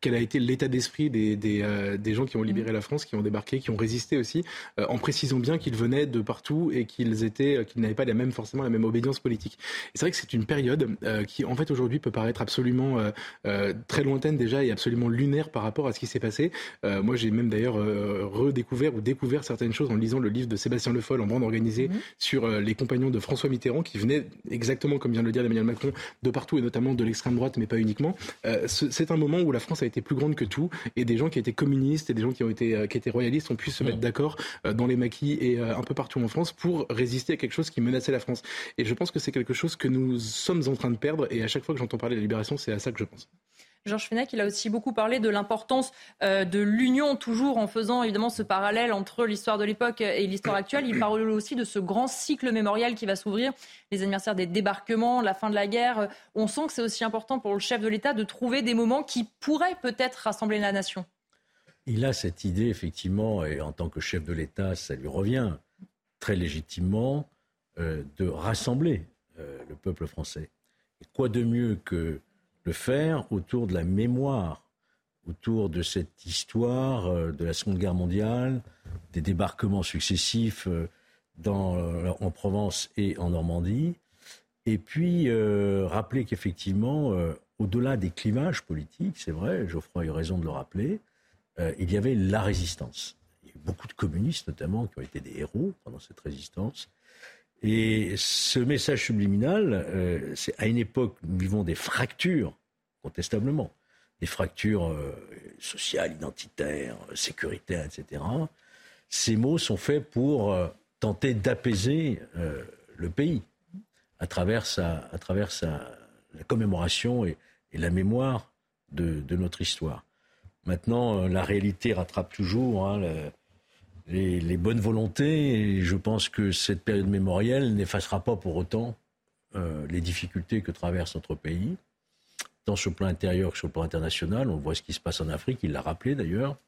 quel a été l'état d'esprit des, des, gens qui ont libéré la France, qui ont débarqué, qui ont résisté aussi, en précisant bien qu'ils venaient de partout et qu'ils étaient, qu'ils n'avaient pas la même, forcément la même obédience politique. c'est vrai que c'est une période qui, en fait, aujourd'hui peut paraître absolument très lointaine déjà et absolument lunaire par rapport à ce qui s'est passé. moi, j'ai même d'ailleurs redécouvert ou découvert certaines choses en lisant le livre de Sébastien Le Foll en bande organisée mhm. sur les compagnons de François Mitterrand qui venaient exactement, comme vient de le dire Emmanuel Macron, de partout et notamment de l'extrême droite, mais pas uniquement. Euh, c'est un moment où la France a été plus grande que tout et des gens qui étaient communistes et des gens qui ont été, euh, qui étaient royalistes ont pu se mettre d'accord euh, dans les maquis et un peu partout en France pour résister à quelque chose qui menaçait la France. Et je pense que c'est quelque chose que nous sommes en train de perdre et à chaque fois que j'entends parler de la libération, c'est à ça que je pense. Georges Fenech, il a aussi beaucoup parlé de l'importance euh, de l'union, toujours en faisant évidemment ce parallèle entre l'histoire de l'époque et l'histoire actuelle. Il parle aussi de ce grand cycle mémorial qui va s'ouvrir, les anniversaires des débarquements, la fin de la guerre. On sent que c'est aussi important pour le chef de l'État de trouver des moments qui pourraient peut-être rassembler la nation. Il a cette idée, effectivement, et en tant que chef de l'État, ça lui revient très légitimement, euh, de rassembler euh, le peuple français. Et quoi de mieux que le faire autour de la mémoire, autour de cette histoire euh, de la Seconde Guerre mondiale, des débarquements successifs euh, dans, euh, en Provence et en Normandie, et puis rappeler qu'effectivement, au-delà des clivages politiques, c'est vrai, Geoffroy a eu raison de le rappeler, il y avait la résistance. Il y a eu beaucoup de communistes notamment qui ont été des héros pendant cette résistance. Et ce message subliminal, c'est à une époque, nous vivons des fractures contestablement. Des fractures euh, sociales, identitaires, sécuritaires, etc. Ces mots sont faits pour euh, tenter d'apaiser euh, le pays à travers, sa, à travers sa, la commémoration et, la mémoire de, notre histoire. Maintenant, la réalité rattrape toujours hein, les, les, bonnes volontés et je pense que cette période mémorielle n'effacera pas pour autant les difficultés que traverse notre pays tant sur le plan intérieur que sur le plan international. On voit ce qui se passe en Afrique, il l'a rappelé d'ailleurs.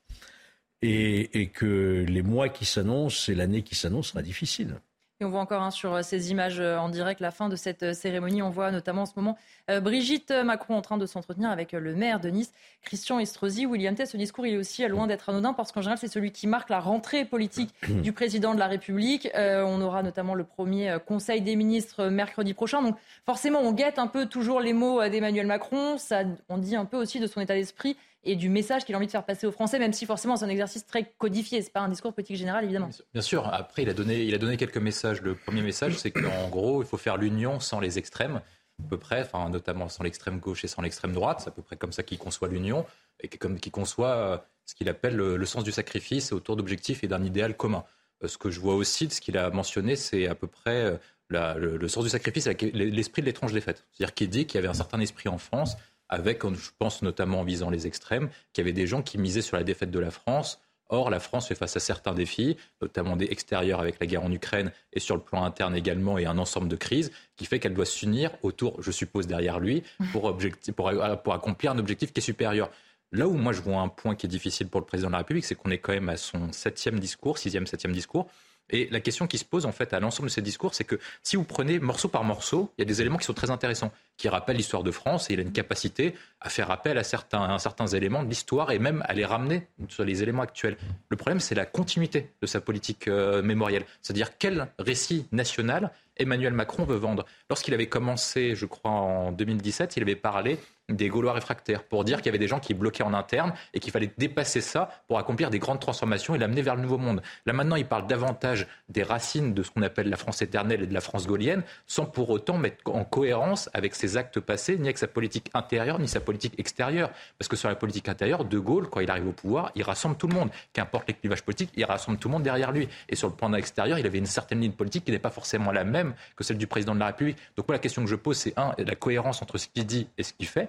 Et, et, que les mois qui s'annoncent et l'année qui s'annonce sera difficile. Et on voit encore hein, sur euh, ces images euh, en direct la fin de cette euh, cérémonie. On voit notamment en ce moment Brigitte Macron en train de s'entretenir avec le maire de Nice, Christian Estrosi. William Tess, ce discours il est aussi loin d'être anodin parce qu'en général c'est celui qui marque la rentrée politique du président de la République. on aura notamment le premier Conseil des ministres mercredi prochain. Donc forcément on guette un peu toujours les mots d'Emmanuel Macron. Ça, on dit un peu aussi de son état d'esprit et du message qu'il a envie de faire passer aux Français, même si forcément c'est un exercice très codifié. C'est pas un discours politique général, évidemment. Bien sûr. Après, il a donné, il a donné quelques messages. Le premier message, c'est qu'en gros, il faut faire l'union sans les extrêmes, à peu près, enfin, notamment sans l'extrême gauche et sans l'extrême droite. C'est à peu près comme ça qu'il conçoit l'union et qu'il conçoit euh, ce qu'il appelle le, sens du sacrifice autour d'objectifs et d'un idéal commun. Euh, ce que je vois aussi de ce qu'il a mentionné, c'est à peu près euh, le, sens du sacrifice, l'esprit de l'étrange défaite. C'est-à-dire qu'il dit qu'il y avait un certain esprit en France avec, je pense notamment en visant les extrêmes, qu'il y avait des gens qui misaient sur la défaite de la France. Or, la France fait face à certains défis, notamment des extérieurs avec la guerre en Ukraine et sur le plan interne également, et un ensemble de crises, qui fait qu'elle doit s'unir autour, je suppose, derrière lui, pour, pour, pour accomplir un objectif qui est supérieur. Là où moi je vois un point qui est difficile pour le président de la République, c'est qu'on est quand même à son septième discours, sixième, septième discours. Et la question qui se pose en fait à l'ensemble de ces discours, c'est que si vous prenez morceau par morceau, il y a des éléments qui sont très intéressants, qui rappellent l'histoire de France et il a une capacité à faire appel à certains, certains éléments de l'histoire et même à les ramener sur les éléments actuels. Le problème, c'est la continuité de sa politique euh, mémorielle, c'est-à-dire quel récit national Emmanuel Macron veut vendre. Lorsqu'il avait commencé, je crois, en 2017, il avait parlé des Gaulois réfractaires pour dire qu'il y avait des gens qui bloquaient en interne et qu'il fallait dépasser ça pour accomplir des grandes transformations et l'amener vers le nouveau monde. Là maintenant, il parle davantage des racines de ce qu'on appelle la France éternelle et de la France gaulienne sans pour autant mettre en cohérence avec ses actes passés, ni avec sa politique intérieure, ni sa politique extérieure. Parce que sur la politique intérieure, De Gaulle, quand il arrive au pouvoir, il rassemble tout le monde. Qu'importe les clivages politiques, il rassemble tout le monde derrière lui. Et sur le plan extérieur, il avait une certaine ligne politique qui n'est pas forcément la même que celle du président de la République. Donc moi, la question que je pose, c'est un, la cohérence entre ce qu'il dit et ce qu'il fait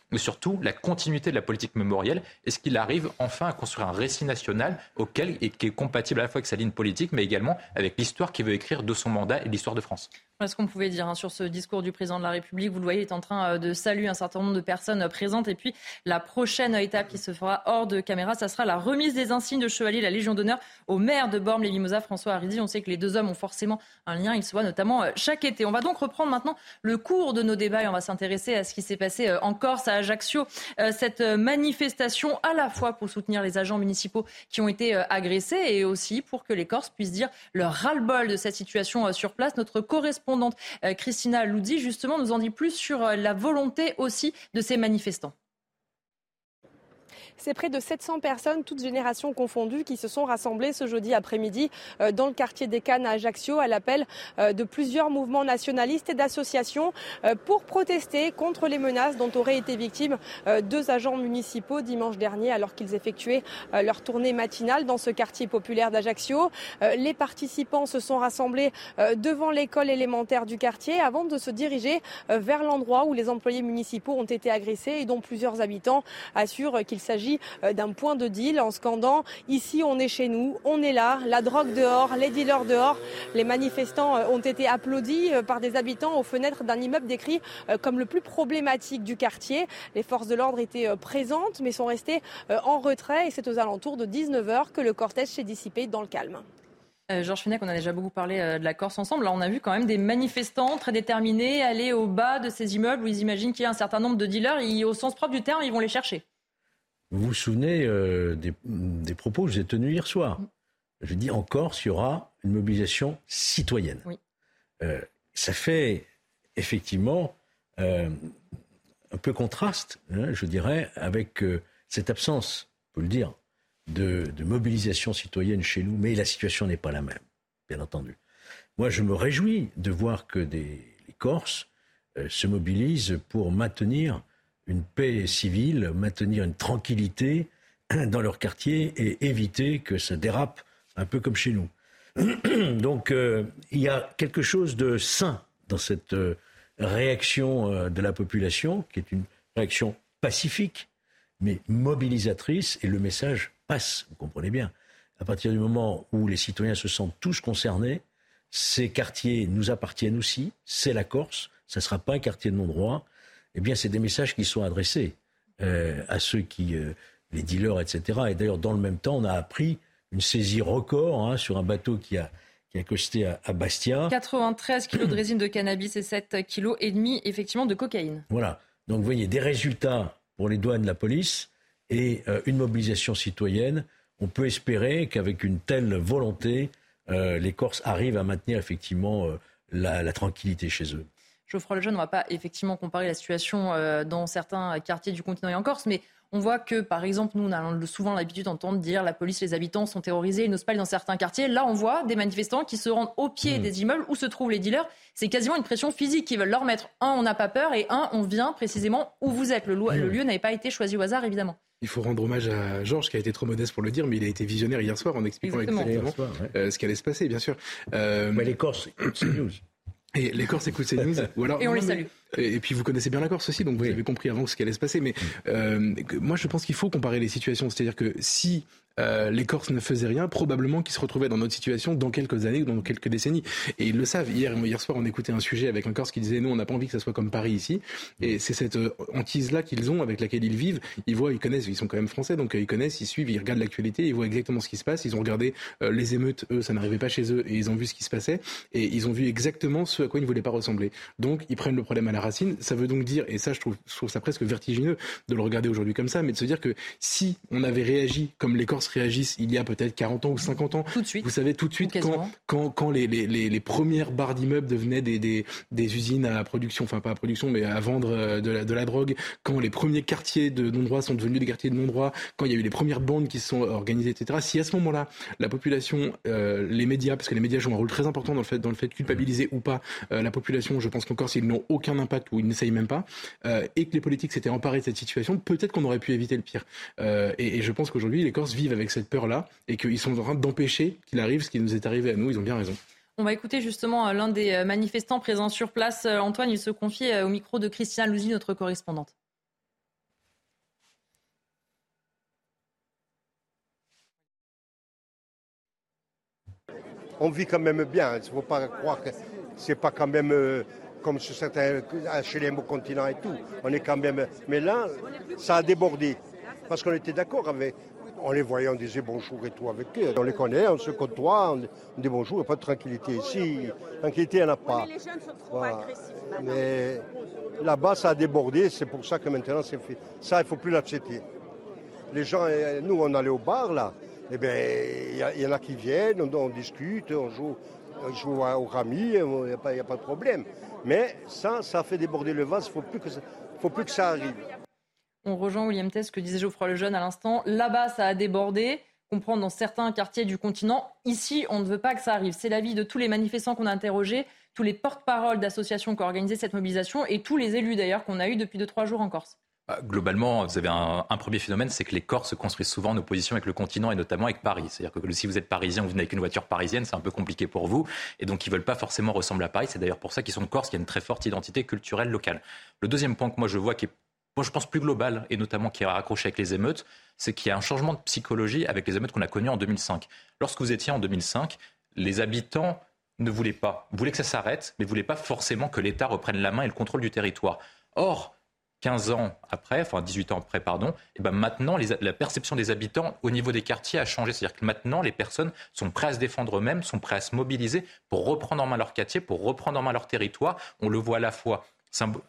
mais surtout la continuité de la politique mémorielle. Est-ce qu'il arrive enfin à construire un récit national auquel et qui est compatible à la fois avec sa ligne politique, mais également avec l'histoire qu'il veut écrire de son mandat et l'histoire de France? Ce qu'on pouvait dire hein, sur ce discours du président de la République. Vous le voyez, il est en train euh, de saluer un certain nombre de personnes euh, présentes. Et puis, la prochaine étape qui se fera hors de caméra, ça sera la remise des insignes de chevalier de la Légion d'honneur au maire de bormes les mimosas François Haridi. On sait que les deux hommes ont forcément un lien. Ils se voient notamment euh, chaque été. On va donc reprendre maintenant le cours de nos débats et on va s'intéresser à ce qui s'est passé en Corse, à Ajaccio cette manifestation à la fois pour soutenir les agents municipaux qui ont été agressés et aussi pour que les Corses puissent dire leur ras-le-bol de cette situation sur place. Notre correspondante Christina Loudi, justement, nous en dit plus sur la volonté aussi de ces manifestants. C'est près de 700 personnes, toutes générations confondues, qui se sont rassemblées ce jeudi après-midi euh, dans le quartier des Cannes à Ajaccio à l'appel euh, de plusieurs mouvements nationalistes et d'associations euh, pour protester contre les menaces dont auraient été victimes deux agents municipaux dimanche dernier alors qu'ils effectuaient leur tournée matinale dans ce quartier populaire d'Ajaccio. Les participants se sont rassemblés devant l'école élémentaire du quartier avant de se diriger vers l'endroit où les employés municipaux ont été agressés et dont plusieurs habitants assurent qu'il s'agit euh, d'un point de deal en scandant ici on est chez nous, on est là, la drogue dehors, les dealers dehors. Les manifestants euh, ont été applaudis euh, par des habitants aux fenêtres d'un immeuble décrit comme le plus problématique du quartier. Les forces de l'ordre étaient présentes mais sont restées en retrait et c'est aux alentours de 19h que le cortège s'est dissipé dans le calme. Georges Fenech, on a déjà beaucoup parlé de la Corse ensemble. Là, on a vu quand même des manifestants très déterminés aller au bas de ces immeubles où ils imaginent qu'il y a un certain nombre de dealers. Et, au sens propre du terme, ils vont les chercher. Vous vous souvenez euh, des, propos que j'ai tenus hier soir Je dis en Corse, il y aura une mobilisation citoyenne. Euh, ça fait effectivement euh, un peu contraste, hein, je dirais, avec cette absence, on peut le dire, de, mobilisation citoyenne chez nous, mais la situation n'est pas la même, bien entendu. Moi, je me réjouis de voir que des, les Corses se mobilisent pour maintenir une paix civile, maintenir une tranquillité dans leur quartier et éviter que ça dérape un peu comme chez nous. Donc euh, il y a quelque chose de sain dans cette euh, réaction euh, de la population, qui est une réaction pacifique, mais mobilisatrice, et le message passe, vous comprenez bien. À partir du moment où les citoyens se sentent tous concernés, ces quartiers nous appartiennent aussi, c'est la Corse, ça ne sera pas un quartier de non-droit, eh bien, c'est des messages qui sont adressés euh, à ceux qui, euh, les dealers, etc. Et d'ailleurs, dans le même temps, on a appris une saisie record hein, sur un bateau qui a, qui a costé à, Bastia. 93 kilos de résine de cannabis et 7 kilos et demi, effectivement, de cocaïne. Voilà. Donc, vous voyez, des résultats pour les douanes, la police et euh, une mobilisation citoyenne. On peut espérer qu'avec une telle volonté, les Corses arrivent à maintenir effectivement la tranquillité chez eux. Geoffroy Lejeune, on ne va pas effectivement comparer la situation euh, dans certains quartiers du continent et en Corse, mais on voit que, par exemple, nous, on a souvent l'habitude d'entendre dire la police, les habitants sont terrorisés, ils n'osent pas aller dans certains quartiers. Là, on voit des manifestants qui se rendent au pied mmh. des immeubles où se trouvent les dealers. C'est quasiment une pression physique qui veulent leur mettre un, on n'a pas peur, et un, on vient précisément où vous êtes. Le, mmh. lieu n'avait pas été choisi au hasard, évidemment. Il faut rendre hommage à Georges, qui a été trop modeste pour le dire, mais il a été visionnaire hier soir en expliquant exactement, euh, ce qui allait se passer, bien sûr. Euh, mais les Corses, c'est news. Et les Corses écoutent ces news. Ou alors, et on les salue. Et, puis vous connaissez bien la Corse aussi, donc vous avez compris avant ce qui allait se passer. Mais euh, moi, je pense qu'il faut comparer les situations. C'est-à-dire que si euh, les Corses ne faisaient rien, probablement qu'ils se retrouvaient dans notre situation dans quelques années ou dans quelques décennies. Et ils le savent. Hier, hier soir, on écoutait un sujet avec un Corse qui disait nous, on n'a pas envie que ça soit comme Paris ici. Et c'est cette euh, hantise-là qu'ils ont, avec laquelle ils vivent. Ils voient, ils connaissent, ils sont quand même français, donc euh, ils connaissent, ils suivent, ils regardent l'actualité, ils voient exactement ce qui se passe. Ils ont regardé euh, les émeutes, eux, ça n'arrivait pas chez eux, et ils ont vu ce qui se passait. Et ils ont vu exactement ce à quoi ils ne voulaient pas ressembler. Donc, ils prennent le problème à la racine. Ça veut donc dire, et ça, je trouve, je trouve ça presque vertigineux de le regarder aujourd'hui comme ça, mais de se dire que si on avait réagi comme les Corses réagissent il y a peut-être 40 ans ou 50 ans. Tout de suite. Vous savez, tout de suite, quand, quand, quand les, les, les, premières barres d'immeubles devenaient des, des, des, usines à production, enfin pas à production, mais à vendre euh, de la, de la drogue, quand les premiers quartiers de non-droit sont devenus des quartiers de non-droit, quand il y a eu les premières bandes qui se sont organisées, etc., si à ce moment-là, la population, euh, les médias, parce que les médias jouent un rôle très important dans le fait, dans le fait de culpabiliser ou pas euh, la population, je pense qu'encore s'ils n'ont aucun impact ou ils n'essayent même pas, et que les politiques s'étaient emparés de cette situation, peut-être qu'on aurait pu éviter le pire. Et, et je pense qu'aujourd'hui, les Corses vivent avec cette peur-là et qu'ils sont en train d'empêcher qu'il arrive ce qui nous est arrivé à nous. Ils ont bien raison. On va écouter justement euh, l'un des euh, manifestants présents sur place. Euh, Antoine, il se confie au micro de Christiane Louzy, notre correspondante. On vit quand même bien. Il ne faut pas croire que c'est pas quand même comme sur certains chez les continents et tout. On est quand même. Mais là, ça a débordé parce qu'on était d'accord avec on les voyait, on disait bonjour et tout avec eux. On les connaît, on se côtoie, on dit bonjour, il n'y a pas de tranquillité ici. Tranquillité, il n'y en a pas. Mais les jeunes sont trop agressifs. Mais là-bas, ça a débordé, c'est pour ça que maintenant c'est fait. Ça, il ne faut plus l'accepter. Les gens, euh, nous, on allait au bar, là, eh bien, il y, en a qui viennent, on, discute, on joue, on joue au rami, il n'y a, pas de problème. Mais ça, ça fait déborder le vase, il ne faut, plus que ça, arrive. On rejoint William Tess, ce que disait Geoffroy Lejeune à l'instant. Là-bas, ça a débordé. On dans certains quartiers du continent. Ici, on ne veut pas que ça arrive. C'est l'avis de tous les manifestants qu'on a interrogés, tous les porte-paroles d'associations qui ont organisé cette mobilisation et tous les élus d'ailleurs qu'on a eu depuis 2-3 jours en Corse. Bah, globalement, vous avez un, premier phénomène, c'est que les Corses se construisent souvent en opposition avec le continent et notamment avec Paris. C'est-à-dire que si vous êtes parisien, vous venez avec une voiture parisienne, c'est un peu compliqué pour vous. Et donc, ils ne veulent pas forcément ressembler à Paris. C'est d'ailleurs pour ça qu'ils sont Corse, qu'il y a une très forte identité culturelle locale. Le deuxième point que moi je vois qui est moi, je pense plus global, et notamment qui est raccroché avec les émeutes, c'est qu'il y a un changement de psychologie avec les émeutes qu'on a connues en 2005. Lorsque vous étiez en 2005, les habitants ne voulaient pas, voulaient que ça s'arrête, mais ne voulaient pas forcément que l'État reprenne la main et le contrôle du territoire. Or, 15 ans après, enfin 18 ans après, pardon, et eh ben maintenant la perception des habitants au niveau des quartiers a changé. C'est-à-dire que maintenant les personnes sont prêtes à se défendre eux-mêmes, sont prêtes à se mobiliser pour reprendre en main leur quartier, pour reprendre en main leur territoire. On le voit à la fois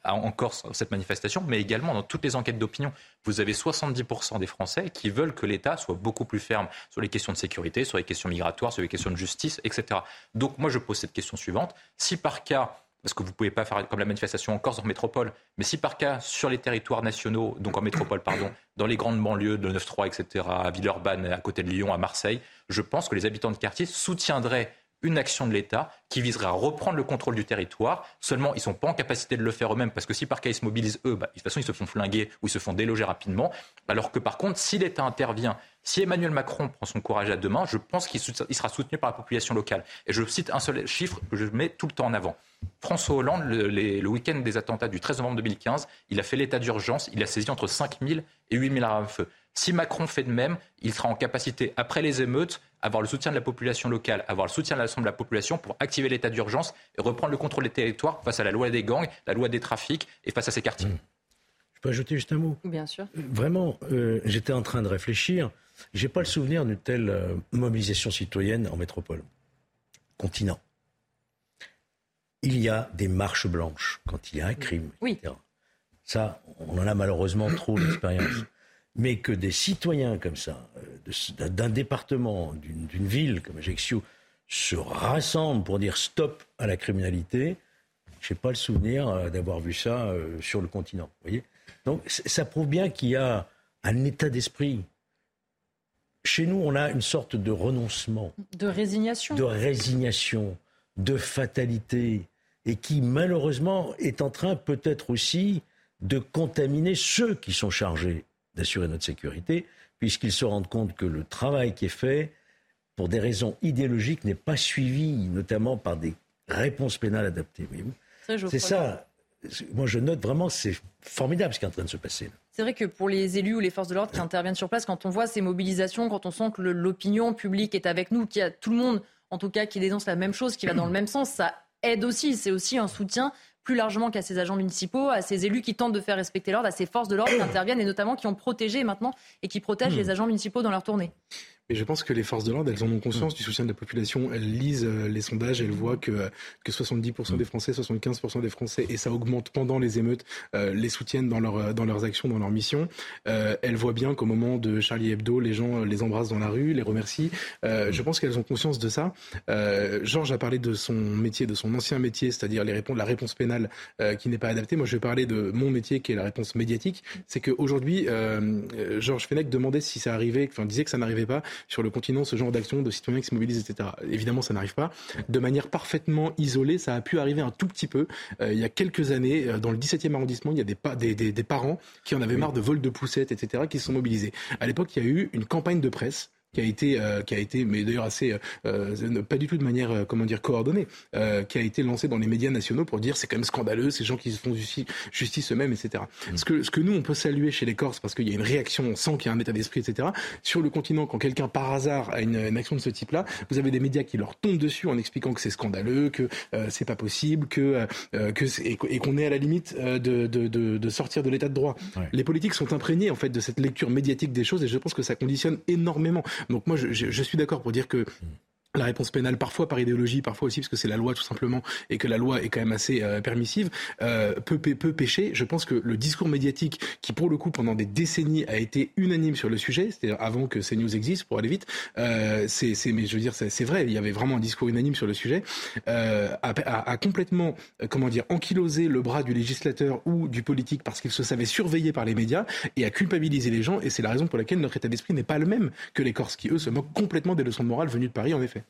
encore cette manifestation, mais également dans toutes les enquêtes d'opinion. Vous avez 70% des Français qui veulent que l'État soit beaucoup plus ferme sur les questions de sécurité, sur les questions migratoires, sur les questions de justice, etc. Donc moi je pose cette question suivante. Si par cas, parce que vous ne pouvez pas faire comme la manifestation en Corse en métropole, mais si par cas sur les territoires nationaux, donc en métropole, pardon, dans les grandes banlieues de 9-3, etc., à Villeurbanne, à côté de Lyon, à Marseille, je pense que les habitants de quartier soutiendraient une action de l'État qui viserait à reprendre le contrôle du territoire. Seulement, ils ne sont pas en capacité de le faire eux-mêmes parce que si par cas ils se mobilisent eux, bah, de toute façon, ils se font flinguer ou ils se font déloger rapidement. Alors que par contre, si l'État intervient, si Emmanuel Macron prend son courage à deux mains, je pense qu'il sera soutenu par la population locale. Et je cite un seul chiffre que je mets tout le temps en avant. François Hollande, le, le week-end des attentats du 13 novembre 2015, il a fait l'état d'urgence, il a saisi entre 5 000 et 8 000 armes à feu. Si Macron fait de même, il sera en capacité, après les émeutes, avoir le soutien de la population locale, avoir le soutien de l'ensemble de la population pour activer l'état d'urgence et reprendre le contrôle des territoires face à la loi des gangs, la loi des trafics et face à ces quartiers. Mmh. Je peux ajouter juste un mot? Bien sûr. Vraiment, euh, j'étais en train de réfléchir. Je n'ai pas le souvenir d'une telle euh, mobilisation citoyenne en métropole, continent. Il y a des marches blanches quand il y a un crime. Oui. Ça, on en a malheureusement trop d'expérience mais que des citoyens comme ça, euh, d'un département, d'une ville comme Ajaccio, se rassemblent pour dire stop à la criminalité, je n'ai pas le souvenir euh, d'avoir vu ça sur le continent. Voyez? Donc ça prouve bien qu'il y a un état d'esprit. Chez nous, on a une sorte de renoncement. De résignation. De résignation, de fatalité, et qui malheureusement est en train peut-être aussi de contaminer ceux qui sont chargés d'assurer notre sécurité, puisqu'ils se rendent compte que le travail qui est fait, pour des raisons idéologiques, n'est pas suivi, notamment par des réponses pénales adaptées. C'est ça. Moi, je note vraiment, c'est formidable ce qui est en train de se passer. C'est vrai que pour les élus ou les forces de l'ordre qui interviennent sur place, quand on voit ces mobilisations, quand on sent que l'opinion publique est avec nous, qu'il y a tout le monde, en tout cas, qui dénonce la même chose, qui va dans le même sens, ça aide aussi. C'est aussi un soutien plus largement qu'à ces agents municipaux, à ces élus qui tentent de faire respecter l'ordre, à ces forces de l'ordre qui interviennent et notamment qui ont protégé maintenant et qui protègent les agents municipaux dans leur tournée. Et je pense que les forces de l'ordre, elles en ont conscience du soutien de la population. Elles lisent euh, les sondages, elles voient que, que 70% des Français, 75% des Français, et ça augmente pendant les émeutes, euh, les soutiennent dans, leur, euh, dans leurs actions, dans leurs missions. Euh, elles voient bien qu'au moment de Charlie Hebdo, les gens les embrassent dans la rue, les remercient. Euh, je pense qu'elles ont conscience de ça. Euh, Georges a parlé de son métier, de son ancien métier, c'est-à-dire les réponses, la réponse pénale qui n'est pas adaptée. Moi, je vais parler de mon métier, qui est la réponse médiatique. C'est qu'aujourd'hui, Georges Fenech demandait si ça arrivait, enfin disait que ça n'arrivait pas sur le continent ce genre d'action de citoyens qui se mobilisent, etc. Évidemment, ça n'arrive pas. De manière parfaitement isolée, ça a pu arriver un tout petit peu. Euh, il y a quelques années, euh, dans le 17e arrondissement, il y a des, des, des, parents qui en avaient marre de vols de poussettes, etc., qui se sont mobilisés. À l'époque, il y a eu une campagne de presse qui a été, euh, qui a été, mais d'ailleurs assez, euh, pas du tout de manière, euh, comment dire, coordonnée, qui a été lancé dans les médias nationaux pour dire c'est quand même scandaleux, ces gens qui se font justice, eux-mêmes, etc. Mm. Ce que, ce que nous on peut saluer chez les Corses, parce qu'il y a une réaction, on sent qu'il y a un état d'esprit, etc. Sur le continent, quand quelqu'un par hasard a une, action de ce type-là, vous avez des médias qui leur tombent dessus en expliquant que c'est scandaleux, que c'est pas possible, que, que et qu'on est à la limite de, de, de, de sortir de l'état de droit. Les politiques sont imprégnés en fait de cette lecture médiatique des choses et je pense que ça conditionne énormément. Donc moi, je, suis d'accord pour dire que la réponse pénale, parfois par idéologie, parfois aussi parce que c'est la loi tout simplement, et que la loi est quand même assez euh, permissive, euh, peut, peut pêcher. Je pense que le discours médiatique, qui pour le coup pendant des décennies a été unanime sur le sujet, c'est-à-dire avant que CNews existe, pour aller vite, euh, c'est, mais je veux dire, c'est vrai, il y avait vraiment un discours unanime sur le sujet, euh, a, a, complètement, euh, comment dire, ankylosé le bras du législateur ou du politique parce qu'il se savait surveillé par les médias et a culpabilisé les gens, et c'est la raison pour laquelle notre état d'esprit n'est pas le même que les Corses, qui eux se moquent complètement des leçons de morale venues de Paris, en effet.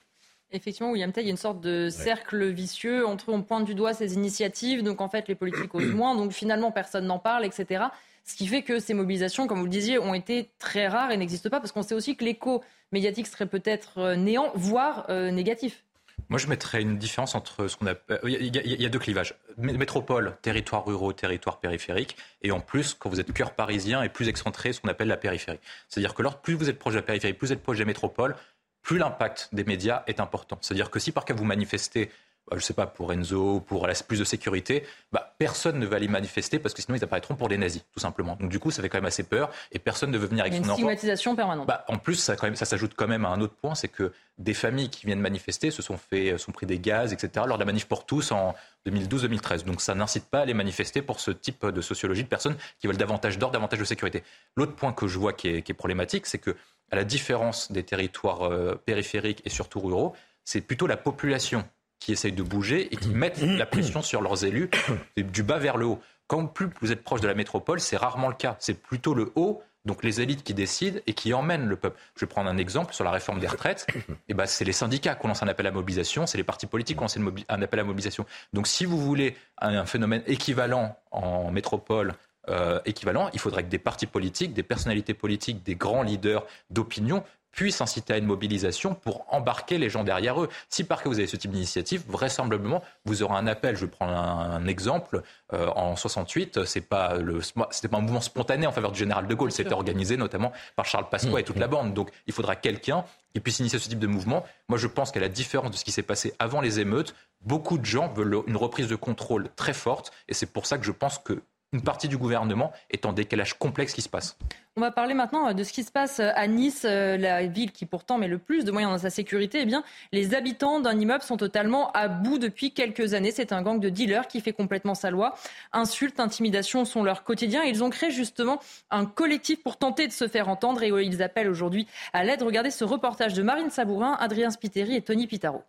Effectivement, William Tay, il y a une sorte de cercle vicieux entre on pointe du doigt ces initiatives, donc en fait les politiques osent moins, donc finalement personne n'en parle, etc. Ce qui fait que ces mobilisations, comme vous le disiez, ont été très rares et n'existent pas parce qu'on sait aussi que l'écho médiatique serait peut-être euh, néant, voire euh, négatif. Moi, je mettrais une différence entre ce qu'on appelle. Il y, a, deux clivages. Métropole, territoire ruraux, territoire périphérique. Et en plus, quand vous êtes cœur parisien et plus excentré, ce qu'on appelle la périphérie. C'est-à-dire que plus vous êtes proche de la périphérie, plus vous êtes proche de la métropole, plus l'impact des médias est important. C'est-à-dire que si par cas vous manifestez je ne sais pas, pour Enzo, pour la, plus de sécurité, bah, personne ne va aller manifester parce que sinon ils apparaîtront pour des nazis, tout simplement. Donc du coup, ça fait quand même assez peur et personne ne veut venir avec enfant. Une stigmatisation permanente. Bah, en plus, ça, ça s'ajoute quand même à un autre point, c'est que des familles qui viennent manifester se sont fait, sont pris des gaz, etc. lors de la manif pour tous en 2012-2013. Donc ça n'incite pas à les manifester pour ce type de sociologie de personnes qui veulent davantage d'ordre, davantage de sécurité. L'autre point que je vois qui est, qui est problématique, c'est que à la différence des territoires euh, périphériques et surtout ruraux, c'est plutôt la population qui essaye de bouger et qui met la pression sur leurs élus du bas vers le haut. Quand plus vous êtes proche de la métropole, c'est rarement le cas. C'est plutôt le haut, donc les élites qui décident et qui emmènent le peuple. Je vais prendre un exemple sur la réforme des retraites. Et eh ben, c'est les syndicats qui lancent un appel à mobilisation, c'est les partis politiques qui lancent un appel à mobilisation. Donc si vous voulez un phénomène équivalent en métropole euh, équivalent, il faudrait que des partis politiques, des personnalités politiques, des grands leaders d'opinion puissent inciter à une mobilisation pour embarquer les gens derrière eux. Si par cas vous avez ce type d'initiative, vraisemblablement vous aurez un appel. Je vais prendre un, exemple. Euh, en 68, c'est pas le, c'était pas un mouvement spontané en faveur du général de Gaulle. C'était organisé notamment par Charles Pasqua et toute la bande. Donc il faudra quelqu'un qui puisse initier ce type de mouvement. Moi, je pense qu'à la différence de ce qui s'est passé avant les émeutes, beaucoup de gens veulent une reprise de contrôle très forte. Et c'est pour ça que je pense que une partie du gouvernement est en décalage complexe qui se passe. On va parler maintenant euh, de ce qui se passe euh, à Nice, euh, la ville qui pourtant met le plus de moyens dans sa sécurité. Eh bien, les habitants d'un immeuble sont totalement à bout depuis quelques années. C'est un gang de dealers qui fait complètement sa loi. Insultes, intimidations sont leur quotidien. Ils ont créé justement un collectif pour tenter de se faire entendre et ils appellent aujourd'hui à l'aide. Regardez ce reportage de Marine Sabourin, Adrien Spiteri et Tony Pitaro.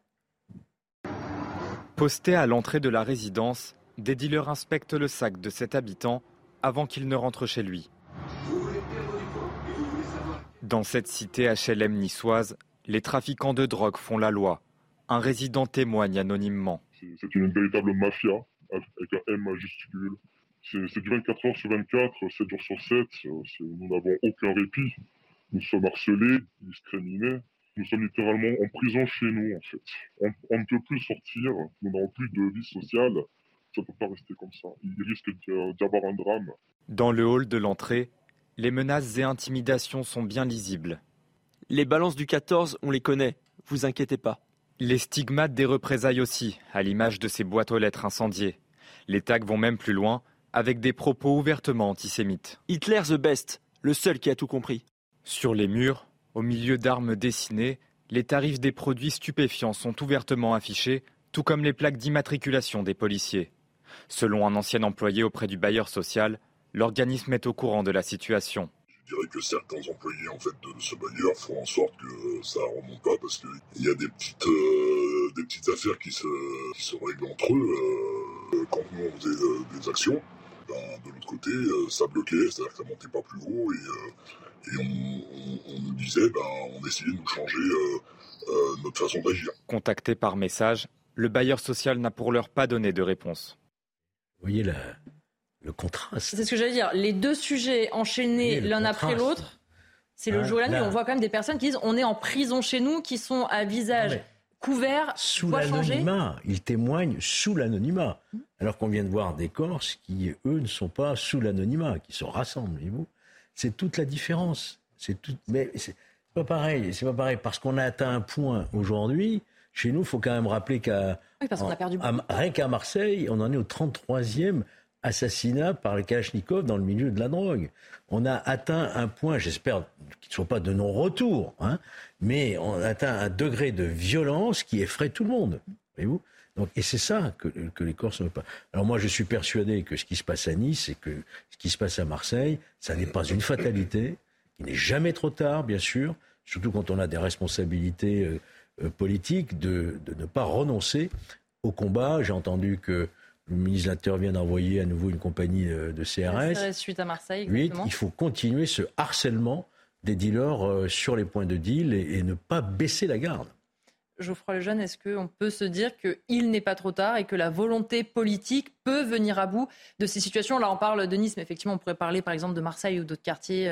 Posté à l'entrée de la résidence, des dealers inspectent le sac de cet habitant avant qu'il ne rentre chez lui. Dans cette cité HLM niçoise, les trafiquants de drogue font la loi. Un résident témoigne anonymement. C'est une véritable mafia avec un M majuscule. C'est du 24 heures sur 24, 7 jours sur 7. Nous n'avons aucun répit. Nous sommes harcelés, discriminés. Nous sommes littéralement en prison chez nous, en fait. On, ne peut plus sortir, nous n'avons plus de vie sociale ça ne peut pas rester comme ça. Il risque d'y avoir un drame. Dans le hall de l'entrée, les menaces et intimidations sont bien lisibles. Les balances du 14, on les connaît, vous inquiétez pas. Les stigmates des représailles aussi, à l'image de ces boîtes aux lettres incendiées. Les tags vont même plus loin, avec des propos ouvertement antisémites. Hitler the best, le seul qui a tout compris. Sur les murs, au milieu d'armes dessinées, les tarifs des produits stupéfiants sont ouvertement affichés, tout comme les plaques d'immatriculation des policiers. Selon un ancien employé auprès du bailleur social, l'organisme est au courant de la situation. Je dirais que certains employés en fait, de ce bailleur font en sorte que ça ne remonte pas parce qu'il y a des petites, euh, des petites affaires qui se, qui règlent entre eux. Euh, quand nous on faisait euh, des actions, ben, de l'autre côté, ça bloquait, c'est-à-dire que ça montait pas plus haut et, on, nous disait, ben, on essayait de nous changer notre façon d'agir. Contacté par message, le bailleur social n'a pour l'heure pas donné de réponse. Vous voyez le contraste. C'est ce que j'allais dire. Les deux sujets enchaînés l'un après l'autre. C'est le Ah, jour et la nuit. là. On voit quand même des personnes qui disent on est en prison chez nous, qui sont à visage couvert, sous l'anonymat. Ils témoignent sous l'anonymat. Alors qu'on vient de voir des Corses qui, eux, ne sont pas sous l'anonymat, qui se rassemblent. C'est toute la différence. C'est tout. Mais c'est pas pareil. C'est pas pareil parce qu'on a atteint un point aujourd'hui. Chez nous, il faut quand même rappeler qu'à Oui, parce qu'on a perdu à- beaucoup. rien qu'à Marseille, on en est au 33e assassinat par le Kalachnikov dans le milieu de la drogue. On a atteint un point, j'espère qu'il ne soit pas de non-retour, hein, mais on a atteint un degré de violence qui effraie tout le monde. Voyez-vous Donc, et c'est ça que, que les Corses ne veulent pas. Alors moi, je suis persuadé que ce qui se passe à Nice et que ce qui se passe à Marseille, ça n'est pas une fatalité. Il n'est jamais trop tard, bien sûr, surtout quand on a des responsabilités euh, politiques, de, de ne pas renoncer au combat. J'ai entendu que le ministre de l'Intérieur vient d'envoyer à nouveau une compagnie euh, de CRS. CRS suite à Marseille, exactement. il faut continuer ce harcèlement des dealers euh, sur les points de deal et, et ne pas baisser la garde. Geoffroy Lejeune, est-ce qu'on peut se dire qu'il n'est pas trop tard et que la volonté politique peut venir à bout de ces situations? Là, on parle de Nice, mais effectivement, on pourrait parler par exemple de Marseille ou d'autres quartiers,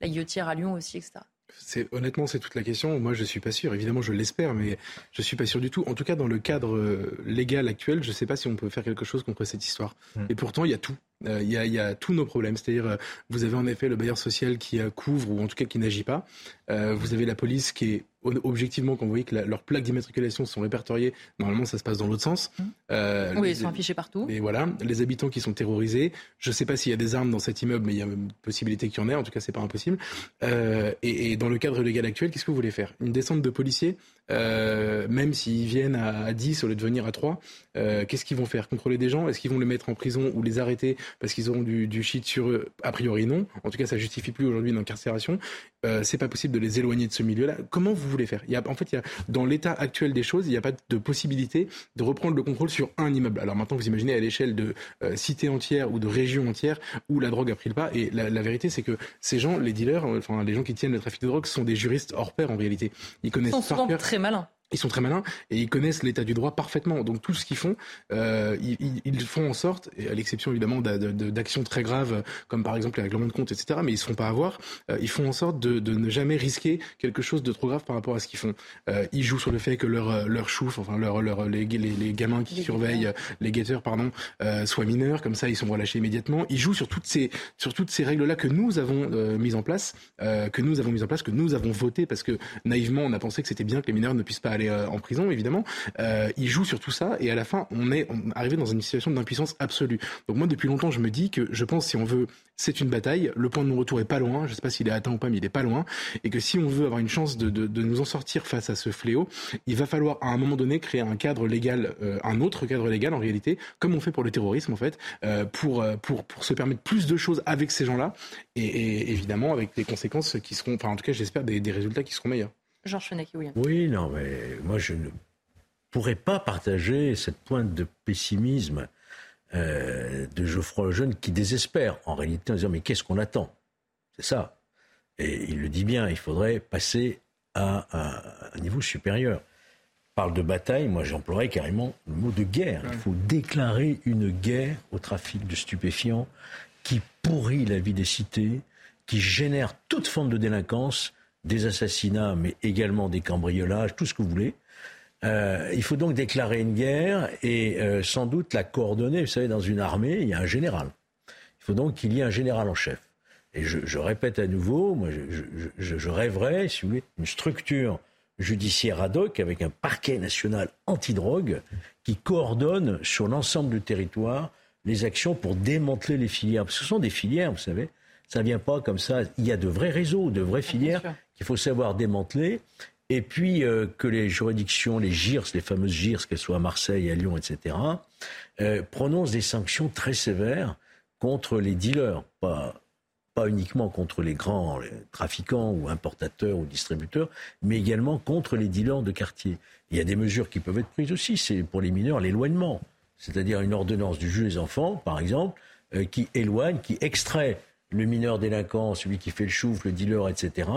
la Guillotière à Lyon aussi, etc. C'est honnêtement, c'est toute la question. Moi, je suis pas sûr. Évidemment, je l'espère, mais je suis pas sûr du tout. En tout cas, dans le cadre euh, légal actuel, je sais pas si on peut faire quelque chose contre cette histoire. Mm. Et pourtant, il y a tout. Euh, Il y, a, il y a tous nos problèmes. C'est-à-dire, euh, vous avez en effet le bailleur social qui euh, couvre ou en tout cas qui n'agit pas. Vous avez la police qui est objectivement, quand vous voyez que la- leurs plaques d'immatriculation sont répertoriées, normalement, ça se passe dans l'autre sens. Euh, Oui, ils sont affichés partout. et voilà, les habitants qui sont terrorisés. Je ne sais pas s'il y a des armes dans cet immeuble, mais il y a une possibilité qu'il y en ait. En tout cas, c'est pas impossible. Euh, et, et dans le cadre légal actuel, qu'est-ce que vous voulez faire? Une descente de policiers, euh, même s'ils viennent à, à 10 au lieu de venir à 3, euh, qu'est-ce qu'ils vont faire? Contrôler des gens? Est-ce qu'ils vont les mettre en prison ou les arrêter parce qu'ils auront du, du shit sur eux A priori, non. En tout cas, ça justifie plus aujourd'hui une incarcération. Euh, c'est pas possible de les éloigner de ce milieu-là. Comment vous voulez faire? Il y a, En fait, il y a, dans l'état actuel des choses, il n'y a pas de possibilité de reprendre le contrôle sur un immeuble. Alors maintenant, vous imaginez à l'échelle de euh, cités entières ou de régions entières où la drogue a pris le pas. Et la, la vérité, c'est que ces gens, les dealers, euh, enfin les gens qui tiennent le trafic de drogue, sont des juristes hors pair en réalité. Ils Ils connaissent sont souvent cœur très malins. Ils sont très malins et ils connaissent l'état du droit parfaitement. Donc tout ce qu'ils font, euh, ils, font en sorte, et à l'exception évidemment d'a- de- de- d'actions très graves comme par exemple les règlements de compte, etc. Mais ils se font pas avoir. euh, ils font en sorte de, de ne jamais risquer quelque chose de trop grave par rapport à ce qu'ils font. Euh, ils jouent sur le fait que leur euh, leur chouf, enfin leur, leur les, les, les gamins qui Les surveillent, les guetteurs pardon, soient mineurs. Comme ça, ils sont relâchés immédiatement. Ils jouent sur toutes ces sur toutes ces règles là que nous avons mises en place, que nous avons mises en place, que nous avons voté parce que naïvement on a pensé que c'était bien que les mineurs ne puissent pas aller euh, en prison évidemment. Euh, ils jouent sur tout ça et à la fin on est arrivé dans une situation d'impuissance absolue. Donc moi depuis longtemps je me dis que je pense si on veut c'est une bataille, le point de non-retour est pas loin, je sais pas s'il est atteint ou pas mais il est pas loin et que si on veut avoir une chance de, nous en sortir face à ce fléau, il va falloir à un moment donné créer un cadre légal, euh, un autre cadre légal en réalité, comme on fait pour le terrorisme en fait, pour, se permettre plus de choses avec ces gens-là et, évidemment avec des conséquences qui seront, enfin en tout cas j'espère des résultats qui seront meilleurs. Georges. Oui, non, mais moi je ne pourrais pas partager cette pointe de pessimisme euh, de Geoffroy Lejeune qui désespère en réalité en disant mais qu'est-ce qu'on attend? C'est ça. Et il le dit bien, il faudrait passer à, un- un niveau supérieur. Il parle de bataille, moi j'emploierais carrément le mot de guerre. Il faut déclarer une guerre au trafic de stupéfiants qui pourrit la vie des cités, qui génère toute forme de délinquance, des assassinats, mais également des cambriolages, tout ce que vous voulez. Euh, il faut donc déclarer une guerre et euh, sans doute la coordonner. Vous savez, dans une armée, il y a un général. Il faut donc qu'il y ait un général en chef. Et je, je répète à nouveau, moi, je, je- je- je rêverais, si vous voulez, une structure judiciaire ad hoc avec un parquet national antidrogue qui coordonne sur l'ensemble du territoire les actions pour démanteler les filières. Parce que ce sont des filières, vous savez. Ça ne vient pas comme ça. Il y a de vrais réseaux, de vraies filières sûr. Qu'il faut savoir démanteler. Et puis euh, que les juridictions, les GIRS, les fameuses GIRS, qu'elles soient à Marseille, à Lyon, etc., euh, prononcent des sanctions très sévères contre les dealers, pas, pas uniquement contre les grands trafiquants ou importateurs ou distributeurs, mais également contre les dealers de quartier. Il y a des mesures qui peuvent être prises aussi, c'est pour les mineurs l'éloignement, c'est-à-dire une ordonnance du juge des enfants, par exemple, euh, qui éloigne, qui extrait le mineur délinquant, celui qui fait le chouf, le dealer, etc.,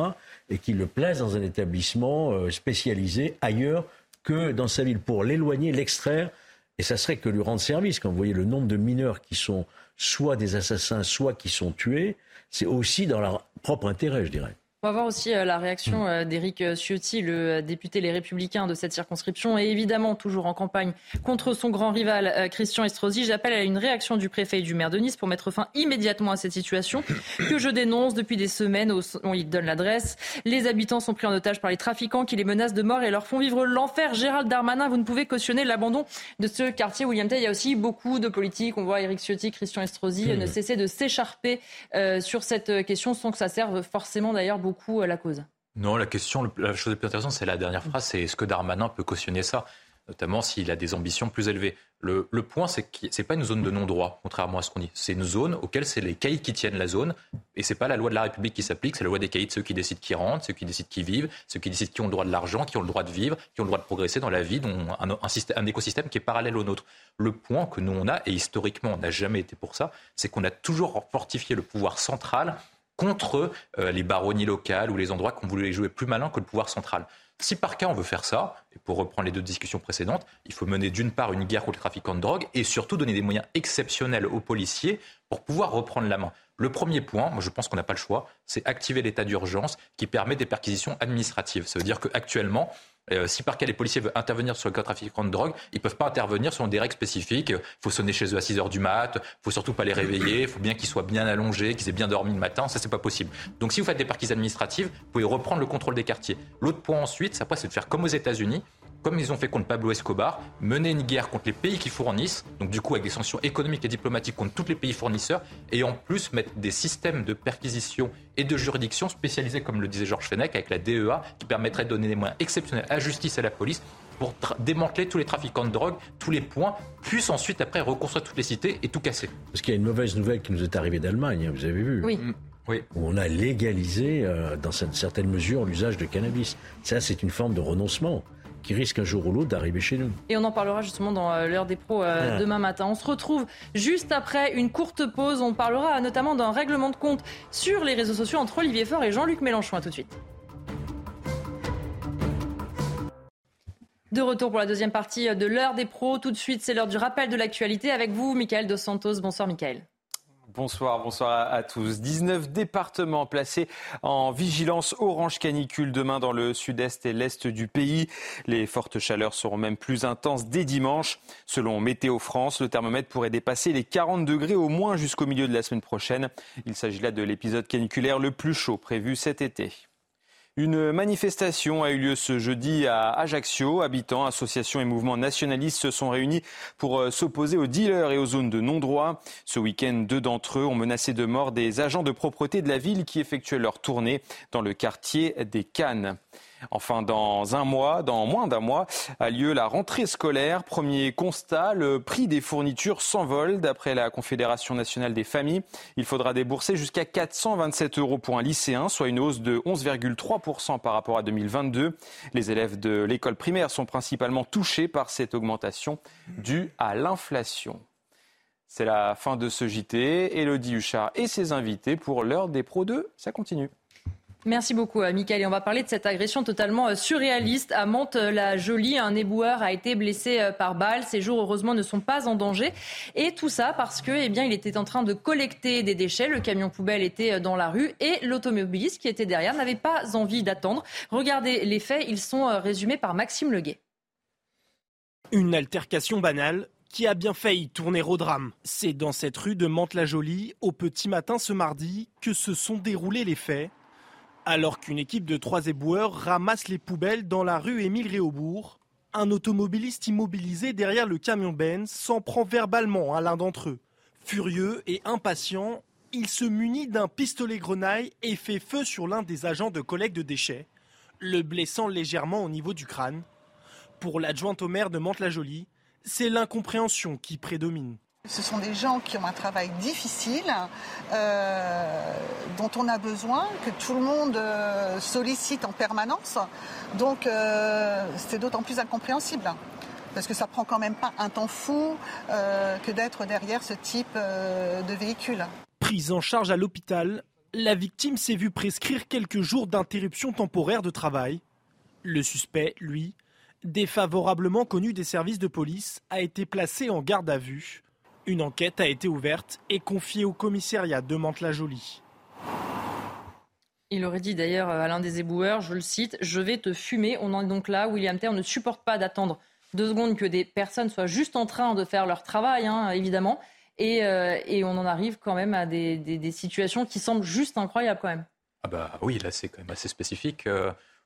et qui le place dans un établissement euh, spécialisé ailleurs que dans sa ville pour l'éloigner, l'extraire. Et ça serait que lui rendre service. Quand vous voyez le nombre de mineurs qui sont soit des assassins, soit qui sont tués, c'est aussi dans leur propre intérêt, je dirais. On va voir aussi euh, la réaction euh, d'Éric Ciotti, le euh, député Les Républicains de cette circonscription, et évidemment toujours en campagne contre son grand rival Christian Estrosi. J'appelle à une réaction du préfet et du maire de Nice pour mettre fin immédiatement à cette situation que je dénonce depuis des semaines. On y donne l'adresse. Les habitants sont pris en otage par les trafiquants qui les menacent de mort et leur font vivre l'enfer. Gérald Darmanin, vous ne pouvez cautionner l'abandon de ce quartier. William Tay, il y a aussi beaucoup de politiques. On voit Éric Ciotti, Christian Estrosi ne cesser de s'écharper sur cette question sans que ça serve forcément d'ailleurs beaucoup euh, la cause. Non, la question, la chose la plus intéressante, c'est la dernière phrase, c'est est-ce que Darmanin peut cautionner ça notamment s'il a des ambitions plus élevées. Le, point, c'est que ce n'est pas une zone de non-droit, contrairement à ce qu'on dit. C'est une zone auquel c'est les caïds qui tiennent la zone, et ce n'est pas la loi de la République qui s'applique, c'est la loi des caïds, ceux qui décident qui rentrent, ceux qui décident qui vivent, ceux qui décident qui ont le droit de l'argent, qui ont le droit de vivre, qui ont le droit de progresser dans la vie, dont un, un écosystème qui est parallèle au nôtre. Le point que nous on a, et historiquement on n'a jamais été pour ça, c'est qu'on a toujours fortifié le pouvoir central contre euh, les baronnies locales ou les endroits qu'on voulait jouer plus malin que le pouvoir central. Si par cas on veut faire ça, et pour reprendre les deux discussions précédentes, il faut mener d'une part une guerre contre les trafiquants de drogue et surtout donner des moyens exceptionnels aux policiers pour pouvoir reprendre la main. Le premier point, moi je pense qu'on n'a pas le choix, c'est activer l'état d'urgence qui permet des perquisitions administratives. Ça veut dire qu'actuellement, euh, si par cas les policiers veulent intervenir sur le cas trafiquant de drogue, ils ne peuvent pas intervenir selon des règles spécifiques. Il faut sonner chez eux à 6 heures du mat, il faut surtout pas les réveiller, il faut bien qu'ils soient bien allongés, qu'ils aient bien dormi le matin, ça c'est pas possible. Donc si vous faites des parquets administratives, vous pouvez reprendre le contrôle des quartiers. L'autre point ensuite, après c'est de faire comme aux États-Unis, comme ils ont fait contre Pablo Escobar, mener une guerre contre les pays qui fournissent, donc du coup avec des sanctions économiques et diplomatiques contre tous les pays fournisseurs, et en plus mettre des systèmes de perquisition et de juridiction spécialisés, comme le disait Georges Fenech, avec la DEA, qui permettrait de donner des moyens exceptionnels à la justice et à la police pour démanteler tous les trafiquants de drogue, tous les points, puissent ensuite après reconstruire toutes les cités et tout casser. Parce qu'il y a une mauvaise nouvelle qui nous est arrivée d'Allemagne, hein, vous avez vu Oui. Mm. Oui. Où on a légalisé, euh, dans certaines mesures, l'usage de cannabis. Ça, c'est une forme de renoncement qui risque un jour ou l'autre d'arriver chez nous. Et on en parlera justement dans euh, l'heure des pros euh, ah. demain matin. On se retrouve juste après une courte pause. On parlera notamment d'un règlement de compte sur les réseaux sociaux entre Olivier Faure et Jean-Luc Mélenchon. À tout de suite. De retour pour la deuxième partie de l'heure des pros. Tout de suite, c'est l'heure du rappel de l'actualité avec vous, Michael Dos Santos. Bonsoir, Michael. Bonsoir, bonsoir à, tous. 19 départements placés en vigilance orange canicule demain dans le sud-est et l'est du pays. Les fortes chaleurs seront même plus intenses dès dimanche. Selon Météo France, le thermomètre pourrait dépasser les 40 degrés au moins jusqu'au milieu de la semaine prochaine. Il s'agit là de l'épisode caniculaire le plus chaud prévu cet été. Une manifestation a eu lieu ce jeudi à Ajaccio. Habitants, associations et mouvements nationalistes se sont réunis pour euh, s'opposer aux dealers et aux zones de non-droit. Ce week-end, deux d'entre eux ont menacé de mort des agents de propreté de la ville qui effectuaient leur tournée dans le quartier des Cannes. Enfin, dans un mois, dans moins d'un mois, a lieu la rentrée scolaire. Premier constat, le prix des fournitures s'envole. D'après la Confédération nationale des familles, il faudra débourser jusqu'à 427 euros pour un lycéen, soit une hausse de 11,3% par rapport à 2022. Les élèves de l'école primaire sont principalement touchés par cette augmentation due à l'inflation. C'est la fin de ce JT. Elodie Huchard et ses invités pour l'heure des pros 2. Ça continue. Merci beaucoup, euh, Michael. Et on va parler de cette agression totalement euh, surréaliste. À Mantes-la-Jolie, un éboueur a été blessé euh, par balle. Ses jours, heureusement, ne sont pas en danger. Et tout ça parce que, eh bien, il était en train de collecter des déchets. Le camion poubelle était dans la rue et l'automobiliste qui était derrière n'avait pas envie d'attendre. Regardez les faits. Ils sont résumés par Maxime Leguet. Une altercation banale qui a bien failli tourner au drame. C'est dans cette rue de Mantes-la-Jolie, au petit matin ce mardi, que se sont déroulés les faits alors qu'une équipe de trois éboueurs ramasse les poubelles dans la rue Émile Réaubourg, un automobiliste immobilisé derrière le camion Benz s'en prend verbalement à l'un d'entre eux. Furieux et impatient, il se munit d'un pistolet grenaille et fait feu sur l'un des agents de collecte de déchets, le blessant légèrement au niveau du crâne. Pour l'adjointe au maire de Mantes-la-Jolie, c'est l'incompréhension qui prédomine. Ce sont des gens qui ont un travail difficile, euh, dont on a besoin, que tout le monde euh, sollicite en permanence. Donc euh, c'est d'autant plus incompréhensible. Parce que ça prend quand même pas un temps fou que d'être derrière ce type de véhicule. Prise en charge à l'hôpital, la victime s'est vue prescrire quelques jours d'interruption temporaire de travail. Le suspect, lui, défavorablement connu des services de police, a été placé en garde à vue. Une enquête a été ouverte et confiée au commissariat de Mantes-la-Jolie. Il aurait dit d'ailleurs à l'un des éboueurs, je le cite, je vais te fumer. On en est donc là. William Terre ne supporte pas d'attendre deux secondes que des personnes soient juste en train de faire leur travail, hein, évidemment. Et, on en arrive quand même à des, des, situations qui semblent juste incroyables quand même. Ah bah oui, là c'est quand même assez spécifique.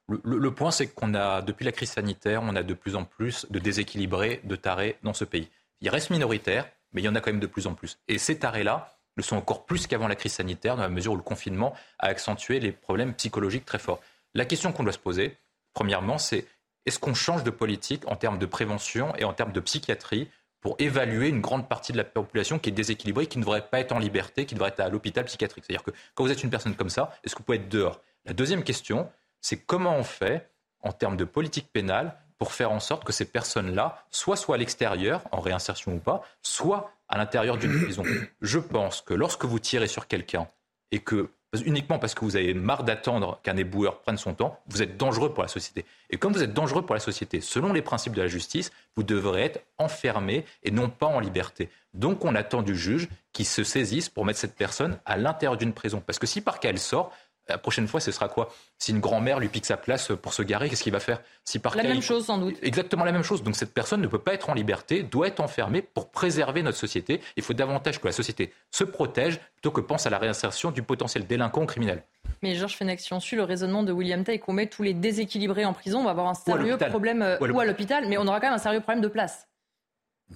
Le, point, c'est qu'on a, depuis la crise sanitaire, on a de plus en plus de déséquilibrés, de tarés dans ce pays. Il reste minoritaire, mais il y en a quand même de plus en plus. Et ces tarés-là le sont encore plus qu'avant la crise sanitaire, dans la mesure où le confinement a accentué les problèmes psychologiques très forts. La question qu'on doit se poser, premièrement, c'est est-ce qu'on change de politique en termes de prévention et en termes de psychiatrie pour évaluer une grande partie de la population qui est déséquilibrée, qui ne devrait pas être en liberté, qui devrait être à l'hôpital psychiatrique? C'est-à-dire que quand vous êtes une personne comme ça, est-ce que vous pouvez être dehors? La deuxième question, c'est comment on fait en termes de politique pénale pour faire en sorte que ces personnes-là, soit soient à l'extérieur, en réinsertion ou pas, soit à l'intérieur d'une prison. Je pense que lorsque vous tirez sur quelqu'un et que uniquement parce que vous avez marre d'attendre qu'un éboueur prenne son temps, vous êtes dangereux pour la société. Et comme vous êtes dangereux pour la société, selon les principes de la justice, vous devrez être enfermé et non pas en liberté. Donc on attend du juge qui se saisisse pour mettre cette personne à l'intérieur d'une prison. Parce que si par cas elle sort, la prochaine fois, ce sera quoi? Si une grand-mère lui pique sa place pour se garer, qu'est-ce qu'il va faire? Si par La même chose, sans doute. Exactement la même chose. Donc cette personne ne peut pas être en liberté, doit être enfermée pour préserver notre société. Il faut davantage que la société se protège plutôt que pense à la réinsertion du potentiel délinquant ou criminel. Mais Georges Fenech, si on suit le raisonnement de William Tay qu'on met tous les déséquilibrés en prison, on va avoir un sérieux problème, euh, ou à l'hôpital, mais on aura quand même un sérieux problème de place.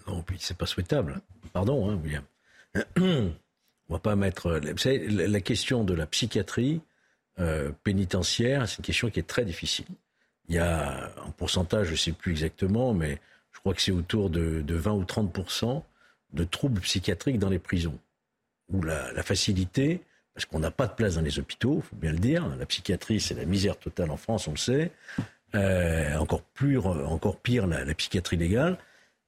Non, puis c'est pas souhaitable. Pardon, hein, William. On va pas mettre. Vous savez, la question de la psychiatrie, euh, pénitentiaire, c'est une question qui est très difficile. Il y a un pourcentage, je ne sais plus exactement, mais je crois que c'est autour de, 20 ou 30% de troubles psychiatriques dans les prisons. Où la, facilité, parce qu'on n'a pas de place dans les hôpitaux, il faut bien le dire, la psychiatrie c'est la misère totale en France, on le sait, euh, encore, plus, encore pire la, psychiatrie légale,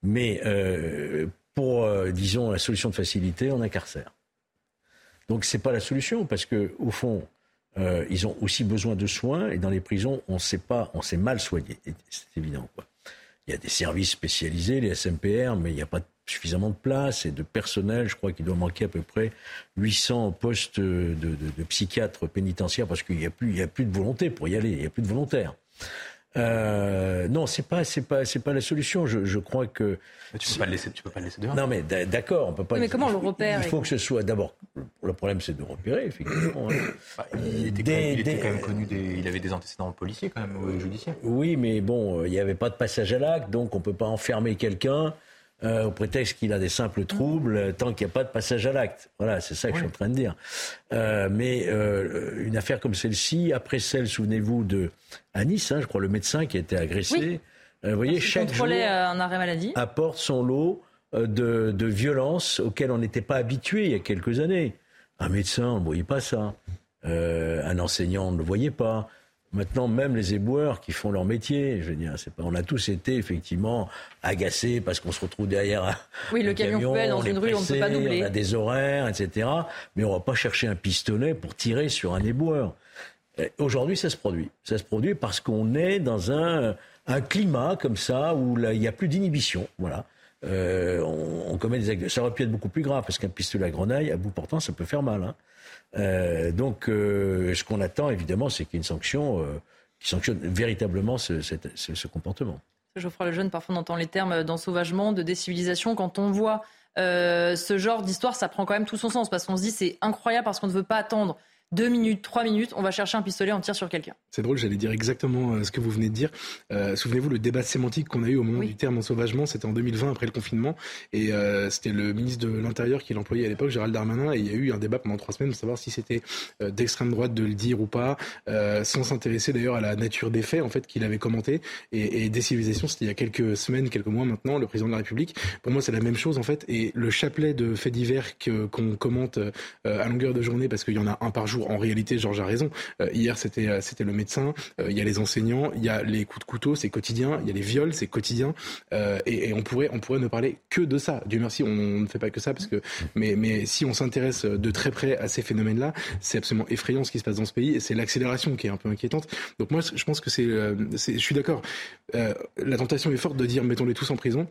mais euh, pour, disons, la solution de facilité, on incarcère. Donc ce n'est pas la solution, parce que au fond, euh, ils ont aussi besoin de soins et dans les prisons, on sait pas, on s'est mal soigné. C'est évident. Il y a des services spécialisés, les SMPR, mais il n'y a pas suffisamment de place et de personnel. Je crois qu'il doit manquer à peu près 800 postes de, psychiatres pénitentiaires parce qu'il n'y a plus de volonté pour y aller, il n'y a plus de volontaires. Euh, non, c'est pas, c'est pas, c'est pas la solution. Je, je crois que tu peux pas le laisser, tu peux pas le laisser dehors. Non, mais d'accord, on peut pas. mais comment on le repère Il faut que ce soit d'abord. Le problème, c'est de repérer, effectivement. Hein. Bah, il, était, quand même, il était, quand même, connu. Des, il avait des antécédents policiers, quand même, ou judiciaires. Oui, mais bon, il n'y avait pas de passage à l'acte, donc on peut pas enfermer quelqu'un euh, au prétexte qu'il a des simples troubles, euh, tant qu'il n'y a pas de passage à l'acte. Voilà, c'est ça que je suis en train de dire. Euh, mais euh, une affaire comme celle-ci, après celle, souvenez-vous, de à Nice, hein, je crois, le médecin qui a été agressé, vous voyez, chaque jour un arrêt maladie. apporte son lot de, de violences auxquelles on n'était pas habitué il y a quelques années. Un médecin, on ne voyait pas ça. un enseignant, on ne le voyait pas. Maintenant, même les éboueurs qui font leur métier, je veux dire, c'est pas, on a tous été effectivement agacés parce qu'on se retrouve derrière oui, le camion, camion dans une rue, on ne peut pas doubler. On a des horaires, etc. Mais on va pas chercher un pistolet pour tirer sur un éboueur. Aujourd'hui, ça se produit. Ça se produit parce qu'on est dans un, un climat comme ça où il n'y a plus d'inhibition. Voilà. Euh, on, commet des actes. Ça aurait pu être beaucoup plus grave parce qu'un pistolet à grenaille, à bout portant, ça peut faire mal. Hein. Euh, donc, euh, ce qu'on attend, évidemment, c'est qu'il y ait une sanction qui sanctionne véritablement ce, ce, comportement. Geoffroy Lejeune, parfois on entend les termes d'ensauvagement, de décivilisation. Quand on voit ce genre d'histoire, ça prend quand même tout son sens parce qu'on se dit c'est incroyable parce qu'on ne veut pas attendre deux minutes, trois minutes, on va chercher un pistolet, on tire sur quelqu'un. C'est drôle, j'allais dire exactement euh, ce que vous venez de dire. Euh, Souvenez-vous, le débat sémantique qu'on a eu au moment du terme ensauvagement, c'était en 2020 après le confinement, et euh, c'était le ministre de l'Intérieur qui l'employait à l'époque, Gérald Darmanin, et il y a eu un débat pendant trois semaines de savoir si c'était euh, d'extrême droite de le dire ou pas, sans s'intéresser d'ailleurs à la nature des faits en fait qu'il avait commenté. Et, et décivilisation, c'était il y a quelques semaines, quelques mois maintenant, le président de la République. Pour moi, c'est la même chose en fait, et le chapelet de faits divers qu'on commente à longueur de journée, parce qu'il y en a un par jour en réalité, Georges a raison. Euh, hier, c'était euh, c'était le médecin. Euh, il y a les enseignants. Il y a les coups de couteau, c'est quotidien. Il y a les viols, c'est quotidien. Et, on pourrait on pourrait ne parler que de ça. Dieu merci, on, ne fait pas que ça parce que. Mais mais si on s'intéresse de très près à ces phénomènes-là, c'est absolument effrayant ce qui se passe dans ce pays. C'est l'accélération qui est un peu inquiétante. Donc moi, je pense que c'est je suis d'accord. la tentation est forte de dire mettons-les tous en prison.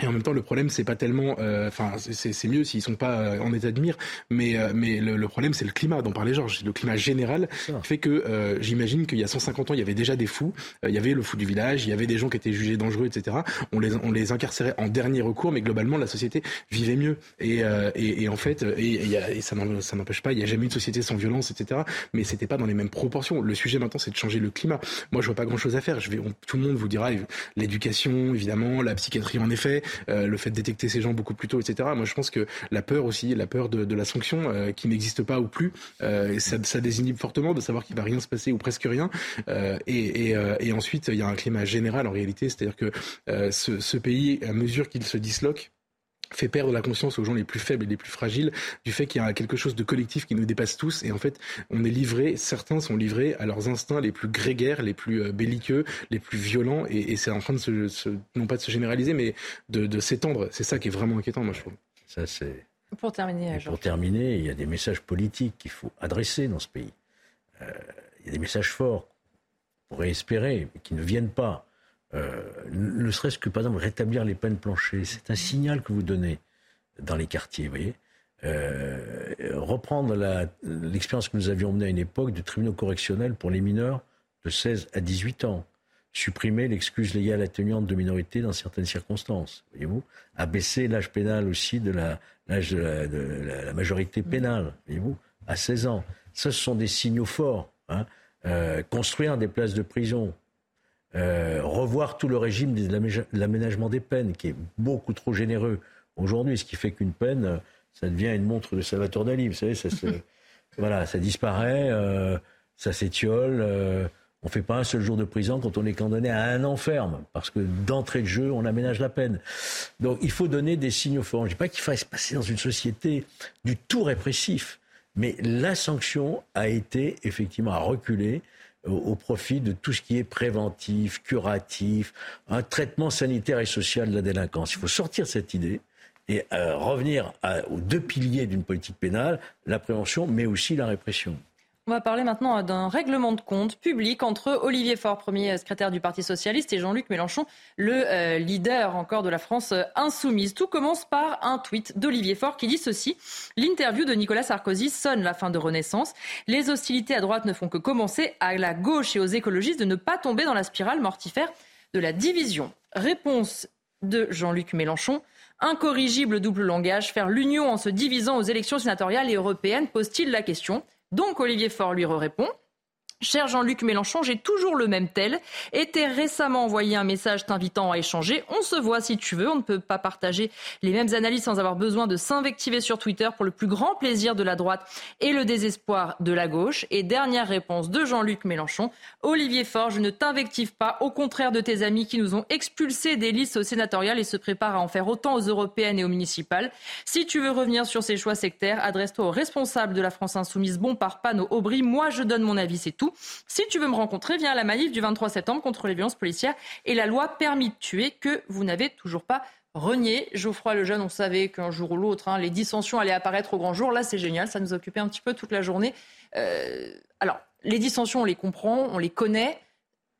Et en même temps, le problème, c'est pas tellement. Enfin, c'est mieux s'ils sont pas en état de mire, mais mais le, le problème, c'est le climat dont parlait Georges. Le climat général fait que euh, j'imagine qu'il y a 150 ans, il y avait déjà des fous. Euh, il y avait le fou du village, il y avait des gens qui étaient jugés dangereux, etc. On les, on les incarcérait en dernier recours, mais globalement, la société vivait mieux. Et, euh, et, et en fait, et, et, ça n'empêche pas, il n'y a jamais eu de société sans violence, etc. Mais c'était pas dans les mêmes proportions. Le sujet maintenant, c'est de changer le climat. Moi, je vois pas grand-chose à faire. Je vais, tout le monde vous dira l'éducation, évidemment, la psychiatrie, en effet, le fait de détecter ces gens beaucoup plus tôt, etc. Moi, je pense que la peur aussi, la peur de, de la sanction, qui n'existe pas ou plus, ça, ça désinhibe fortement de savoir qu'il va rien se passer ou presque rien. Euh, euh, et, ensuite, il y a un climat général en réalité, c'est-à-dire que euh, ce, pays, à mesure qu'il se disloque, fait perdre la conscience aux gens les plus faibles et les plus fragiles du fait qu'il y a quelque chose de collectif qui nous dépasse tous et en fait on est livré, certains sont livrés à leurs instincts les plus grégaires, les plus belliqueux, les plus violents et, c'est en train de se, se, non pas de se généraliser mais de, de s'étendre. C'est ça qui est vraiment inquiétant moi je trouve. Ça c'est. Pour terminer. Pour terminer, il y a des messages politiques qu'il faut adresser dans ce pays. Euh, il y a des messages forts qu'on pourrait espérer, mais qui ne viennent pas. Euh, ne serait-ce que, par exemple, rétablir les peines planchées, c'est un signal que vous donnez dans les quartiers, vous voyez. Euh, reprendre l'expérience que nous avions menée à une époque du tribunal correctionnel pour les mineurs de 16 à 18 ans. Supprimer l'excuse légale atténuante de minorité dans certaines circonstances, voyez-vous. Abaisser l'âge pénal aussi de l'âge de, la, de la majorité pénale, voyez-vous, à 16 ans. Ça, ce sont des signaux forts. Hein. Euh, construire des places de prison, euh, revoir tout le régime de l'aménagement des peines, qui est beaucoup trop généreux aujourd'hui, ce qui fait qu'une peine, ça devient une montre de Salvatore Dali. Vous savez, ça, se, voilà, ça disparaît, euh, ça s'étiole. Euh, on ne fait pas un seul jour de prison quand on est condamné à un an ferme, parce que d'entrée de jeu, on aménage la peine. Donc il faut donner des signaux forts. Je ne dis pas qu'il faille se passer dans une société du tout répressif. Mais la sanction a été effectivement à reculer au, profit de tout ce qui est préventif, curatif, un traitement sanitaire et social de la délinquance. Il faut sortir cette idée et euh, revenir aux deux piliers d'une politique pénale, la prévention, mais aussi la répression. On va parler maintenant d'un règlement de compte public entre Olivier Faure, premier secrétaire du Parti socialiste, et Jean-Luc Mélenchon, le euh, leader encore de la France euh, insoumise. Tout commence par un tweet d'Olivier Faure qui dit ceci L'interview de Nicolas Sarkozy sonne la fin de Renaissance. Les hostilités à droite ne font que commencer. À la gauche et aux écologistes de ne pas tomber dans la spirale mortifère de la division. Réponse de Jean-Luc Mélenchon. Incorrigible double langage, faire l'union en se divisant aux élections sénatoriales et européennes, pose-t-il la question? Donc Olivier Faure lui répond. Cher Jean-Luc Mélenchon, j'ai toujours le même tel. Et t'es récemment envoyé un message t'invitant à échanger. On se voit si tu veux. On ne peut pas partager les mêmes analyses sans avoir besoin de s'invectiver sur Twitter pour le plus grand plaisir de la droite et le désespoir de la gauche. Et dernière réponse de Jean-Luc Mélenchon. Olivier Faure, je ne t'invective pas, au contraire de tes amis qui nous ont expulsés des listes sénatoriales et se préparent à en faire autant aux européennes et aux municipales. Si tu veux revenir sur ces choix sectaires, adresse-toi aux responsables de la France Insoumise, Bompard, Panot, Aubry. Moi, je donne mon avis, c'est tout. Si tu veux me rencontrer, viens à la manif du 23 septembre contre les violences policières et la loi permis de tuer que vous n'avez toujours pas renié. Geoffroy Lejeune, on savait qu'un jour ou l'autre, hein, les dissensions allaient apparaître au grand jour. Là, c'est génial, ça nous occupait un petit peu toute la journée. Euh, alors, les dissensions, on les comprend, on les connaît.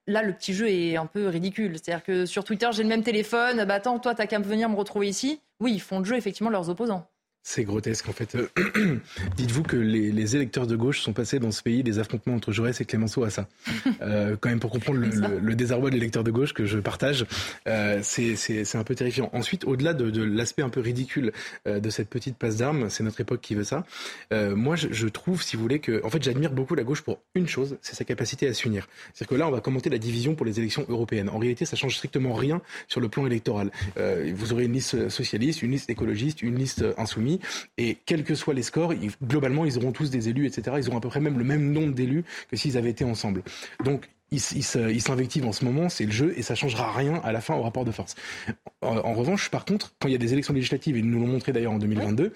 Là, le petit jeu est un peu ridicule. C'est-à-dire que sur Twitter, j'ai le même téléphone. Bah attends, toi, t'as qu'à venir me retrouver ici. Oui, ils font le jeu, effectivement, leurs opposants. C'est grotesque en fait. Euh, dites-vous que les, électeurs de gauche sont passés dans ce pays des affrontements entre Jaurès et Clémenceau à ça. Euh, quand même pour comprendre le, désarroi de l'électeur de gauche que je partage, euh, c'est un peu terrifiant. Ensuite, au-delà de, l'aspect un peu ridicule de cette petite passe d'armes, c'est notre époque qui veut ça. moi, je, trouve, si vous voulez, que en fait, j'admire beaucoup la gauche pour une chose, c'est sa capacité à s'unir. C'est-à-dire que là, on va commenter la division pour les élections européennes. En réalité, ça change strictement rien sur le plan électoral. vous aurez une liste socialiste, une liste écologiste, une liste insoumise et quels que soient les scores, globalement, ils auront tous des élus, etc. Ils auront à peu près même le même nombre d'élus que s'ils avaient été ensemble. Donc, ils s'invectivent en ce moment, c'est le jeu, et ça changera rien à la fin au rapport de force. En, revanche, par contre, quand il y a des élections législatives, et nous l'ont montré d'ailleurs en 2022,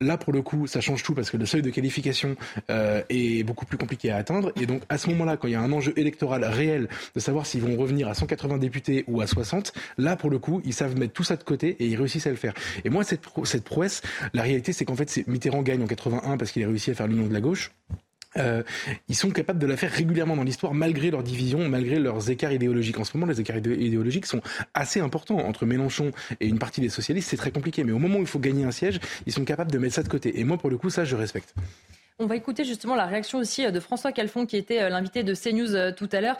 là pour le coup, ça change tout parce que le seuil de qualification euh, est beaucoup plus compliqué à atteindre, et donc à ce moment-là, quand il y a un enjeu électoral réel de savoir s'ils vont revenir à 180 députés ou à 60, là pour le coup, ils savent mettre tout ça de côté et ils réussissent à le faire. Et moi, cette, cette prouesse, la réalité, c'est qu'en fait, Mitterrand gagne en 81 parce qu'il a réussi à faire l'union de la gauche. Euh, ils sont capables de la faire régulièrement dans l'histoire, malgré leurs divisions, malgré leurs écarts idéologiques. En ce moment, les écarts idéologiques sont assez importants entre Mélenchon et une partie des socialistes. C'est très compliqué, mais au moment où il faut gagner un siège, ils sont capables de mettre ça de côté. Et moi, pour le coup, ça, je respecte. On va écouter justement la réaction aussi de François Calfon, qui était l'invité de CNews tout à l'heure.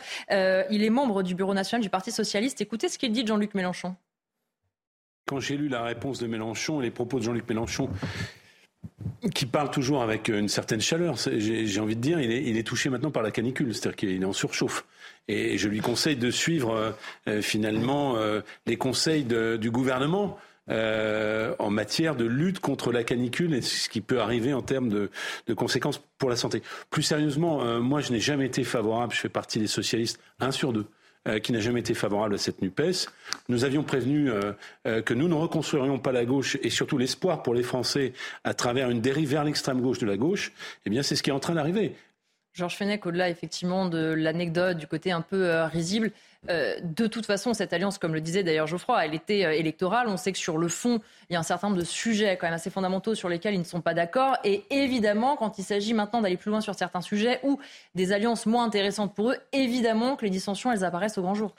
il est membre du bureau national du Parti socialiste. Écoutez ce qu'il dit de Jean-Luc Mélenchon. Quand j'ai lu la réponse de Mélenchon et les propos de Jean-Luc Mélenchon, qui parle toujours avec une certaine chaleur. J'ai envie de dire, il est, touché maintenant par la canicule, c'est-à-dire qu'il est en surchauffe. Et je lui conseille de suivre euh, finalement euh, les conseils du gouvernement. Euh, en matière de lutte contre la canicule et ce qui peut arriver en termes de, conséquences pour la santé. Plus sérieusement, euh, moi je n'ai jamais été favorable, je fais partie des socialistes, un sur deux, euh, qui n'a jamais été favorable à cette NUPES. Nous avions prévenu euh, euh, que nous ne reconstruirions pas la gauche et surtout l'espoir pour les Français à travers une dérive vers l'extrême gauche de la gauche. Eh bien, c'est ce qui est en train d'arriver. Georges Fenech, au-delà effectivement de l'anecdote, du côté un peu euh, risible, euh, de toute façon, cette alliance, comme le disait d'ailleurs Geoffroy, elle était euh, électorale. On sait que sur le fond, il y a un certain nombre de sujets quand même assez fondamentaux sur lesquels ils ne sont pas d'accord. Et évidemment, quand il s'agit maintenant d'aller plus loin sur certains sujets ou des alliances moins intéressantes pour eux, évidemment que les dissensions, elles apparaissent au grand jour.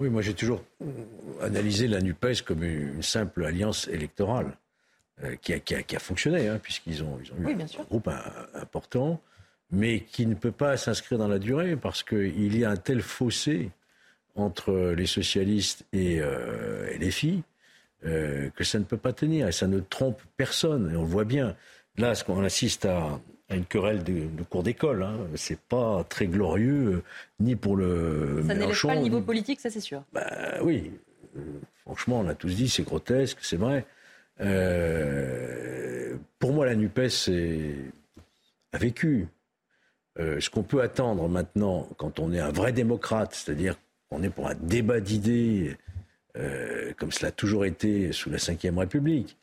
Oui, moi j'ai toujours analysé la NUPES comme une simple alliance électorale qui, a, qui, a, qui, a, fonctionné, hein, puisqu'ils ont, ils ont eu oui, un groupe important mais qui ne peut pas s'inscrire dans la durée parce qu'il y a un tel fossé entre les socialistes et, euh, et les filles euh, que ça ne peut pas tenir et ça ne trompe personne. Et on le voit bien. Là, qu'on assiste à, à, une querelle de, de cours d'école, hein, c'est pas très glorieux euh, ni pour le. Ça n'élève pas le niveau politique, ça c'est sûr. Bah, oui, franchement, on a tous dit c'est grotesque, c'est vrai. Pour moi, la Nupes a vécu. Euh, ce qu'on peut attendre maintenant, quand on est un vrai démocrate, c'est-à-dire qu'on est pour un débat d'idées, euh, comme cela a toujours été sous la Ve République,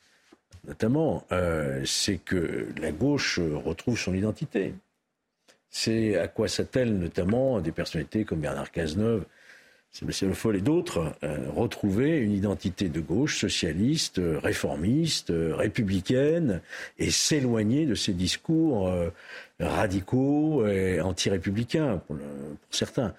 notamment, euh, c'est que la gauche retrouve son identité. C'est à quoi s'attellent notamment des personnalités comme Bernard Cazeneuve, Sébastien Le Foll et d'autres, retrouver une identité de gauche, socialiste, réformiste, républicaine, et s'éloigner de ces discours radicaux et anti-républicains pour, pour, certains.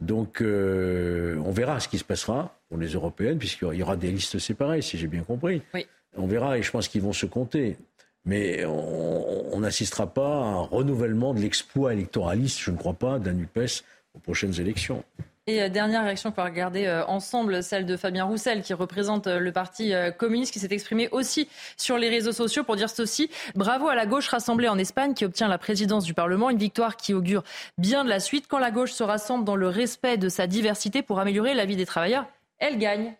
Donc euh, on verra ce qui se passera pour les européennes, puisqu'il y aura des listes séparées, si j'ai bien compris. Oui. On verra, et je pense qu'ils vont se compter. Mais on n'assistera pas à un renouvellement de l'exploit électoraliste, je ne crois pas, d'un UPES aux prochaines élections. Et euh, dernière réaction qu'on va regarder euh, ensemble, celle de Fabien Roussel, qui représente euh, le Parti communiste, qui s'est exprimé aussi sur les réseaux sociaux pour dire ceci. Bravo à la gauche rassemblée en Espagne, qui obtient la présidence du Parlement, une victoire qui augure bien de la suite. Quand la gauche se rassemble dans le respect de sa diversité pour améliorer la vie des travailleurs, elle gagne.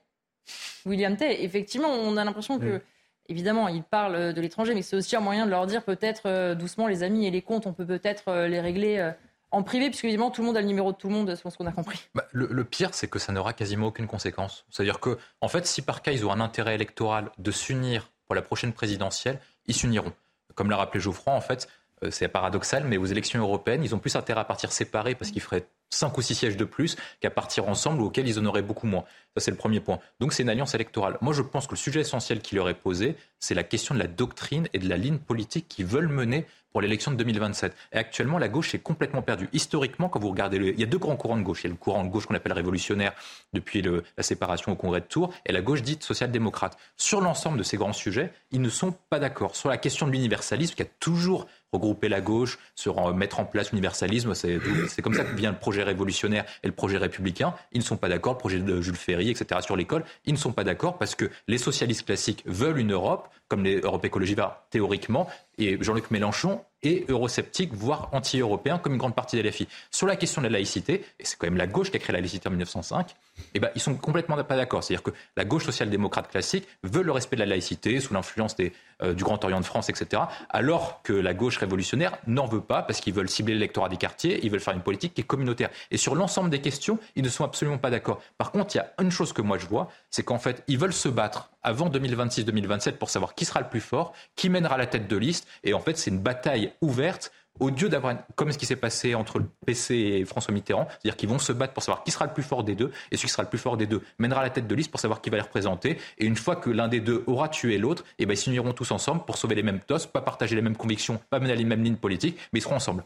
William Tay, effectivement, on a l'impression que... Évidemment, il parle de l'étranger, mais c'est aussi un moyen de leur dire peut-être doucement les amis et les comptes, on peut peut-être les régler en privé, puisque évidemment tout le monde a le numéro de tout le monde, c'est ce qu'on a compris. Bah, le, le, pire, c'est que ça n'aura quasiment aucune conséquence. C'est-à-dire que, en fait, si par cas ils ont un intérêt électoral de s'unir pour la prochaine présidentielle, ils s'uniront. Comme l'a rappelé Geoffroy, en fait, c'est paradoxal, mais aux élections européennes, ils ont plus intérêt à partir séparés parce qu'ils feraient 5 ou 6 sièges de plus qu'à partir ensemble auxquels ils en auraient beaucoup moins. Ça, c'est le premier point. Donc, c'est une alliance électorale. Moi, je pense que le sujet essentiel qui leur est posé, c'est la question de la doctrine et de la ligne politique qu'ils veulent mener pour l'élection de 2027. Et actuellement, la gauche est complètement perdue. Historiquement, quand vous regardez, le... il y a deux grands courants de gauche. Il y a le courant de gauche qu'on appelle révolutionnaire depuis la séparation au Congrès de Tours, et la gauche dite social-démocrate. Sur l'ensemble de ces grands sujets, ils ne sont pas d'accord. Sur la question de l'universalisme, qui a toujours regrouper la gauche, se mettre en place l'universalisme. C'est comme ça que vient le projet révolutionnaire et le projet républicain. Ils ne sont pas d'accord, le projet de Jules Ferry, etc. sur l'école. Ils ne sont pas d'accord parce que les socialistes classiques veulent une Europe, comme les Europe Écologie Verts théoriquement, et Jean-Luc Mélenchon est eurosceptique, voire anti-européen, comme une grande partie des LFI. Sur la question de la laïcité, et c'est quand même la gauche qui a créé la laïcité en 1905, eh ben, ils sont complètement pas d'accord. C'est-à-dire que la gauche social-démocrate classique veut le respect de la laïcité sous l'influence euh, du Grand Orient de France, etc., alors que la gauche révolutionnaire n'en veut pas parce qu'ils veulent cibler l'électorat des quartiers, ils veulent faire une politique qui est communautaire. Et sur l'ensemble des questions, ils ne sont absolument pas d'accord. Par contre, il y a une chose que moi je vois, c'est qu'en fait, ils veulent se battre avant 2026-2027 pour savoir qui sera le plus fort, qui mènera la tête de liste. Et en fait, c'est une bataille ouverte lieu d'avoir, comme ce qui s'est passé entre le PC et François Mitterrand, c'est-à-dire qu'ils vont se battre pour savoir qui sera le plus fort des deux, et celui qui sera le plus fort des deux mènera la tête de liste pour savoir qui va les représenter. Et une fois que l'un des deux aura tué l'autre, eh ben, ils s'uniront tous ensemble pour sauver les mêmes tosses, pas partager les mêmes convictions, pas mener les mêmes lignes politiques, mais ils seront ensemble.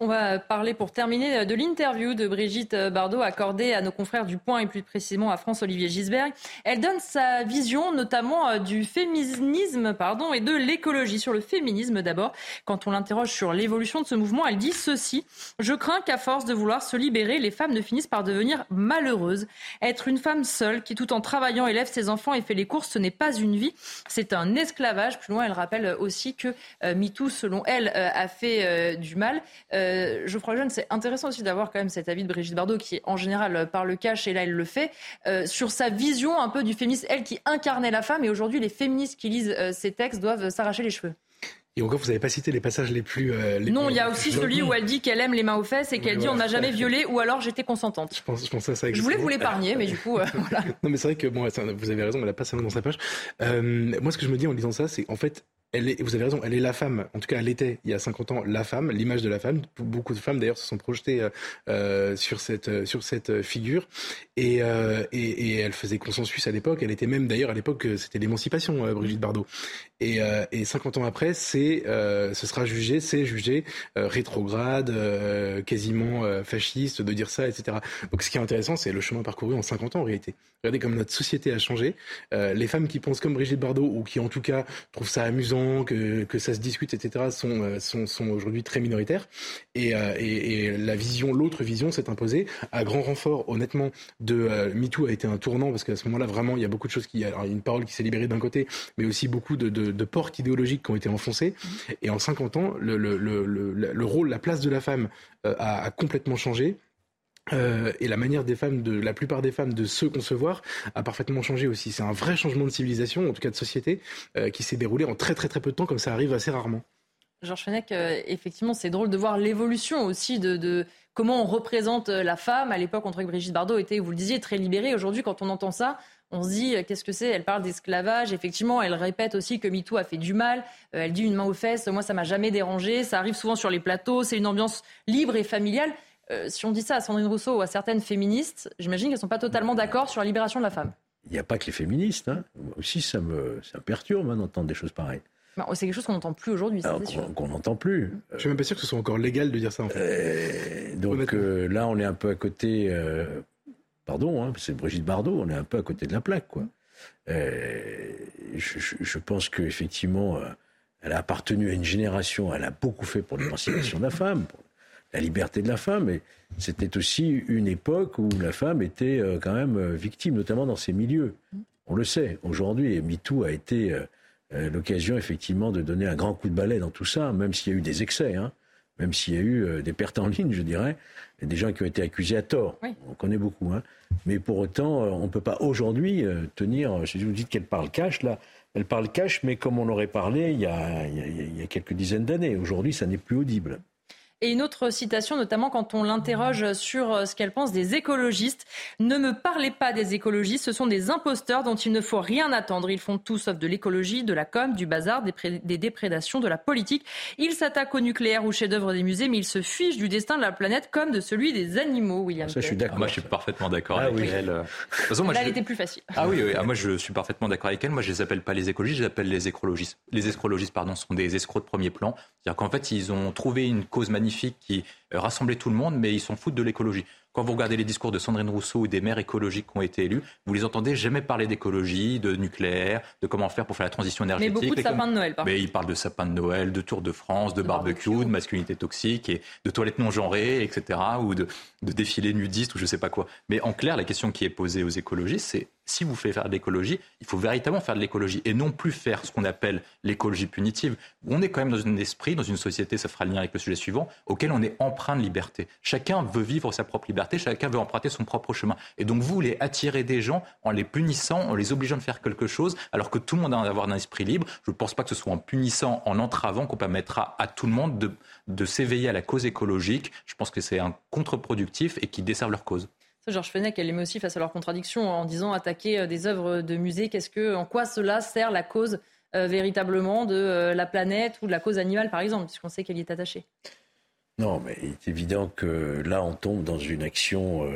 On va parler pour terminer de l'interview de Brigitte Bardot accordée à nos confrères du Point et plus précisément à France-Olivier Gisberg. Elle donne sa vision notamment euh, du féminisme pardon, et de l'écologie. Sur le féminisme d'abord, quand on l'interroge sur l'évolution de ce mouvement, elle dit ceci. Je crains qu'à force de vouloir se libérer, les femmes ne finissent par devenir malheureuses. Être une femme seule qui tout en travaillant élève ses enfants et fait les courses, ce n'est pas une vie, c'est un esclavage. Plus loin, elle rappelle aussi que euh, MeToo, selon elle, euh, a fait du mal. Euh, Geoffroy Jeune, c'est intéressant aussi d'avoir quand même cet avis de Brigitte Bardot qui, en général, par le cash, et là, elle le fait, euh, sur sa vision un peu du féminisme, elle qui incarnait la femme, et aujourd'hui, les féministes qui lisent euh, ces textes doivent s'arracher les cheveux. Et encore, vous n'avez pas cité les passages les plus. Euh, non, il y a aussi celui où elle dit qu'elle aime les mains aux fesses et qu'elle dit on n'a jamais violé ou alors j'étais consentante. Je pense, je pense à ça. Je voulais vous l'épargner, mais du coup, voilà. Non, mais c'est vrai que bon, vous avez raison, elle a pas ça dans sa page. moi, ce que je me dis en lisant ça, c'est en fait, vous avez raison, elle est la femme. En tout cas, elle était il y a 50 ans la femme, l'image de la femme. Beaucoup de femmes d'ailleurs se sont projetées euh, euh, sur cette euh, sur cette figure et, et, elle faisait consensus à l'époque. Elle était même d'ailleurs à l'époque c'était l'émancipation Brigitte Bardot. Et, et 50 ans après, c'est ce sera jugé, c'est jugé rétrograde, quasiment fasciste de dire ça, etc. Donc ce qui est intéressant, c'est le chemin parcouru en 50 ans en réalité. Regardez comme notre société a changé. les femmes qui pensent comme Brigitte Bardot ou qui en tout cas trouvent ça amusant que, que ça se discute, etc., sont, euh, sont, sont aujourd'hui très minoritaires. Et, euh, la vision, l'autre vision s'est imposée à grand renfort, honnêtement, de euh, MeToo a été un tournant parce qu'à ce moment-là, vraiment, il y a beaucoup de choses qui, il y a une parole qui s'est libérée d'un côté, mais aussi beaucoup de, de, portes idéologiques qui ont été enfoncées. Et en 50 ans, le, le, le, le rôle, la place de la femme a, a complètement changé. Euh, et la manière des femmes, de la plupart des femmes, de se concevoir a parfaitement changé aussi. C'est un vrai changement de civilisation, en tout cas de société, euh, qui s'est déroulé en très très très peu de temps, comme ça arrive assez rarement. Georges Fenech, euh, effectivement, c'est drôle de voir l'évolution aussi de, comment on représente la femme. À l'époque, on trouvait Brigitte Bardot était, vous le disiez, très libérée. Aujourd'hui, quand on entend ça, on se dit qu'est-ce que c'est? Elle parle d'esclavage. Effectivement, elle répète aussi que MeToo a fait du mal. elle dit une main aux fesses. Moi, ça m'a jamais dérangé. Ça arrive souvent sur les plateaux. C'est une ambiance libre et familiale. Euh, si on dit ça à Sandrine Rousseau ou à certaines féministes, j'imagine qu'elles ne sont pas totalement d'accord sur la libération de la femme. Il n'y a pas que les féministes. Hein. Moi aussi, ça me, ça perturbe hein, d'entendre des choses pareilles. C'est quelque chose qu'on n'entend plus aujourd'hui. Qu'on n'entend plus. Je suis même pas sûr que ce soit encore légal de dire ça. En fait. Euh, donc euh, là, on est un peu à côté. Pardon, hein, c'est Brigitte Bardot. On est un peu à côté de la plaque, quoi. Je, je, je, pense qu'effectivement, elle a appartenu à une génération. Elle a beaucoup fait pour l'émancipation de la femme, pour la liberté de la femme. Et c'était aussi une époque où la femme était euh, quand même euh, victime, notamment dans ces milieux. On le sait aujourd'hui. Et MeToo a été euh, l'occasion, effectivement, de donner un grand coup de balai dans tout ça, même s'il y a eu des excès, hein, même s'il y a eu des pertes en ligne, je dirais, et des gens qui ont été accusés à tort. On connaît beaucoup. Hein. Mais pour autant, on ne peut pas aujourd'hui tenir. Si vous dites qu'elle parle cash, là, elle parle cash, mais comme on aurait parlé il y a, il y a quelques dizaines d'années. Aujourd'hui, ça n'est plus audible. Et une autre citation, notamment quand on l'interroge sur euh, ce qu'elle pense des écologistes. Ne me parlez pas des écologistes, ce sont des imposteurs dont il ne faut rien attendre. Ils font tout sauf de l'écologie, de la com, du bazar, des, déprédations, de la politique. Ils s'attaquent au nucléaire ou chef-d'œuvre des musées, mais ils se fichent du destin de la planète comme de celui des animaux, William. Ça, je suis d'accord. Moi, je suis parfaitement d'accord ah avec elle. façon, moi, Là, elle était plus facile. Ah oui, oui. Ah, moi, je suis parfaitement d'accord avec elle. Moi, je les appelle pas les écologistes, je les appelle les écologistes. Les écologistes, pardon, sont des escrocs de premier plan. C'est-à-dire qu'en fait, ils ont trouvé une cause magnifique qui euh, rassemblait tout le monde, mais ils s'en foutent de l'écologie. Quand vous regardez les discours de Sandrine Rousseau ou des maires écologiques qui ont été élus, vous les entendez jamais parler d'écologie, de nucléaire, de comment faire pour faire la transition énergétique. Mais beaucoup de sapins de Noël, Mais ils parlent de sapins de Noël, de Tour de France, de, barbecue, de masculinité toxique, et de toilettes non genrées, etc., ou de, de défilés nudistes, ou je sais pas quoi. Mais en clair, la question qui est posée aux écologistes, c'est si vous faites faire de l'écologie, il faut véritablement faire de l'écologie et non plus faire ce qu'on appelle l'écologie punitive. On est quand même dans un esprit, dans une société, ça fera le lien avec le sujet suivant, auquel on est empreint de liberté. Chacun veut vivre sa propre liberté, chacun veut emprunter son propre chemin. Et donc vous voulez attirer des gens en les punissant, en les obligeant de faire quelque chose, alors que tout le monde a d'avoir un esprit libre. Je ne pense pas que ce soit en punissant, en entravant qu'on permettra à tout le monde de, de s'éveiller à la cause écologique. Je pense que c'est un contre-productif et qui desserve leur cause. Georges Fenech, elle aimait aussi face à leurs contradictions en disant attaquer euh, des œuvres de musée. Qu'est-ce que, en quoi cela sert la cause euh, véritablement de euh, la planète ou de la cause animale, par exemple, puisqu'on sait qu'elle y est attachée Non, mais il est évident que là, on tombe dans une action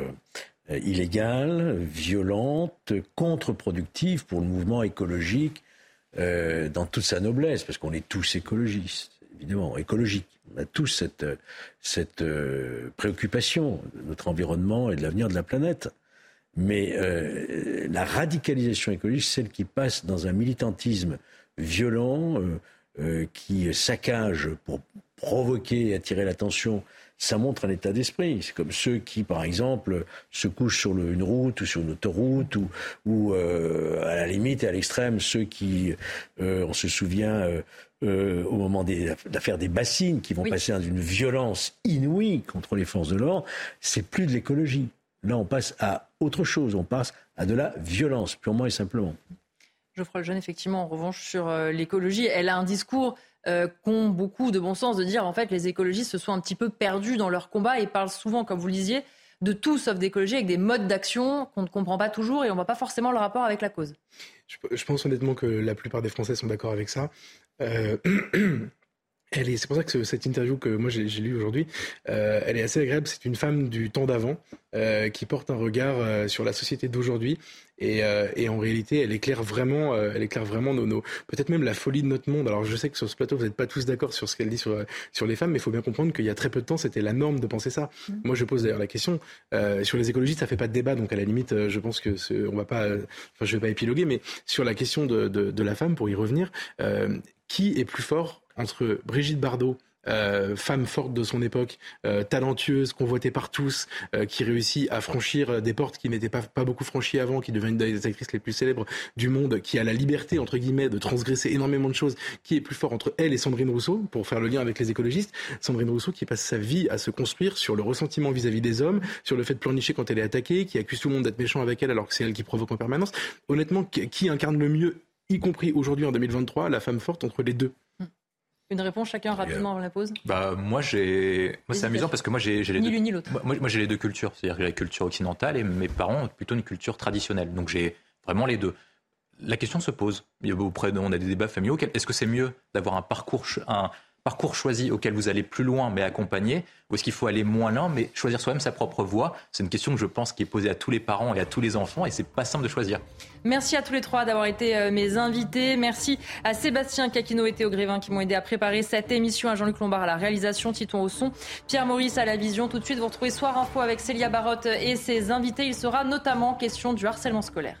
illégale, violente, contre-productive pour le mouvement écologique dans toute sa noblesse, parce qu'on est tous écologistes évidemment, écologique. On a tous cette, euh, préoccupation de notre environnement et de l'avenir de la planète. Mais euh, la radicalisation écologique, celle qui passe dans un militantisme violent, euh, qui saccage pour provoquer et attirer l'attention, ça montre un état d'esprit. C'est comme ceux qui, par exemple, se couchent sur une route ou sur une autoroute, ou, ou à la limite et à l'extrême, ceux qui, on se souvient, euh, au moment d'affaires des bassines qui vont passer dans une violence inouïe contre les forces de l'ordre, c'est plus de l'écologie. Là, on passe à autre chose, on passe à de la violence, purement et simplement. Geoffroy Lejeune, effectivement, en revanche, sur euh, l'écologie, elle a un discours euh, qu'ont beaucoup de bon sens de dire en fait les écologistes se sont un petit peu perdus dans leur combat et parlent souvent, comme vous le disiez, de tout sauf d'écologie avec des modes d'action qu'on ne comprend pas toujours et on ne voit pas forcément le rapport avec la cause. Je, pense honnêtement que la plupart des Français sont d'accord avec ça. 呃 Euh, c'est pour ça que cette interview que moi j'ai lue aujourd'hui, euh, elle est assez agréable. C'est une femme du temps d'avant euh, qui porte un regard sur la société d'aujourd'hui et, en réalité, elle éclaire vraiment, elle éclaire vraiment nos, peut-être même la folie de notre monde. Alors je sais que sur ce plateau, vous n'êtes pas tous d'accord sur ce qu'elle dit sur sur les femmes, mais il faut bien comprendre qu'il y a très peu de temps, c'était la norme de penser ça. Mmh. Moi, je pose d'ailleurs la question sur les écologistes, ça fait pas de débat, donc à la limite, je pense que on va pas, enfin je vais pas épiloguer, mais sur la question de, de, de la femme, pour y revenir qui est plus fort entre Brigitte Bardot euh, femme forte de son époque, euh, talentueuse, convoitée par tous, euh, qui réussit à franchir des portes qui n'étaient pas, beaucoup franchies avant, qui devient une des actrices les plus célèbres du monde, qui a la liberté, entre guillemets, de transgresser énormément de choses, qui est plus fort entre elle et Sandrine Rousseau, pour faire le lien avec les écologistes. Sandrine Rousseau qui passe sa vie à se construire sur le ressentiment vis-à-vis des hommes, sur le fait de pleurnicher quand elle est attaquée, qui accuse tout le monde d'être méchant avec elle alors que c'est elle qui provoque en permanence. Honnêtement, qui incarne le mieux y compris aujourd'hui en 2023, la femme forte entre les deux? Une réponse chacun rapidement avant la pause bah, Moi, j'ai... moi c'est amusant parce que moi, j'ai, j'ai les ni deux... ni. Moi, moi j'ai les deux cultures. C'est-à-dire que j'ai la culture occidentale et mes parents ont plutôt une culture traditionnelle. Donc j'ai vraiment les deux. La question se pose. Auprès de, on a des débats familiaux. Est-ce que c'est mieux d'avoir un parcours, un, parcours choisi auquel vous allez plus loin mais accompagné Ou est-ce qu'il faut aller moins loin mais choisir soi-même sa propre voie C'est une question que je pense qui est posée à tous les parents et à tous les enfants et c'est pas simple de choisir. Merci à tous les trois d'avoir été euh, mes invités. Merci à Sébastien Caquino et Théo Grévin qui m'ont aidé à préparer cette émission, à Jean-Luc Lombard à la réalisation, Titon au son, Pierre Maurice à la vision. Tout de suite, vous retrouvez Soir Info avec Célia Barotte et ses invités. Il sera notamment question du harcèlement scolaire.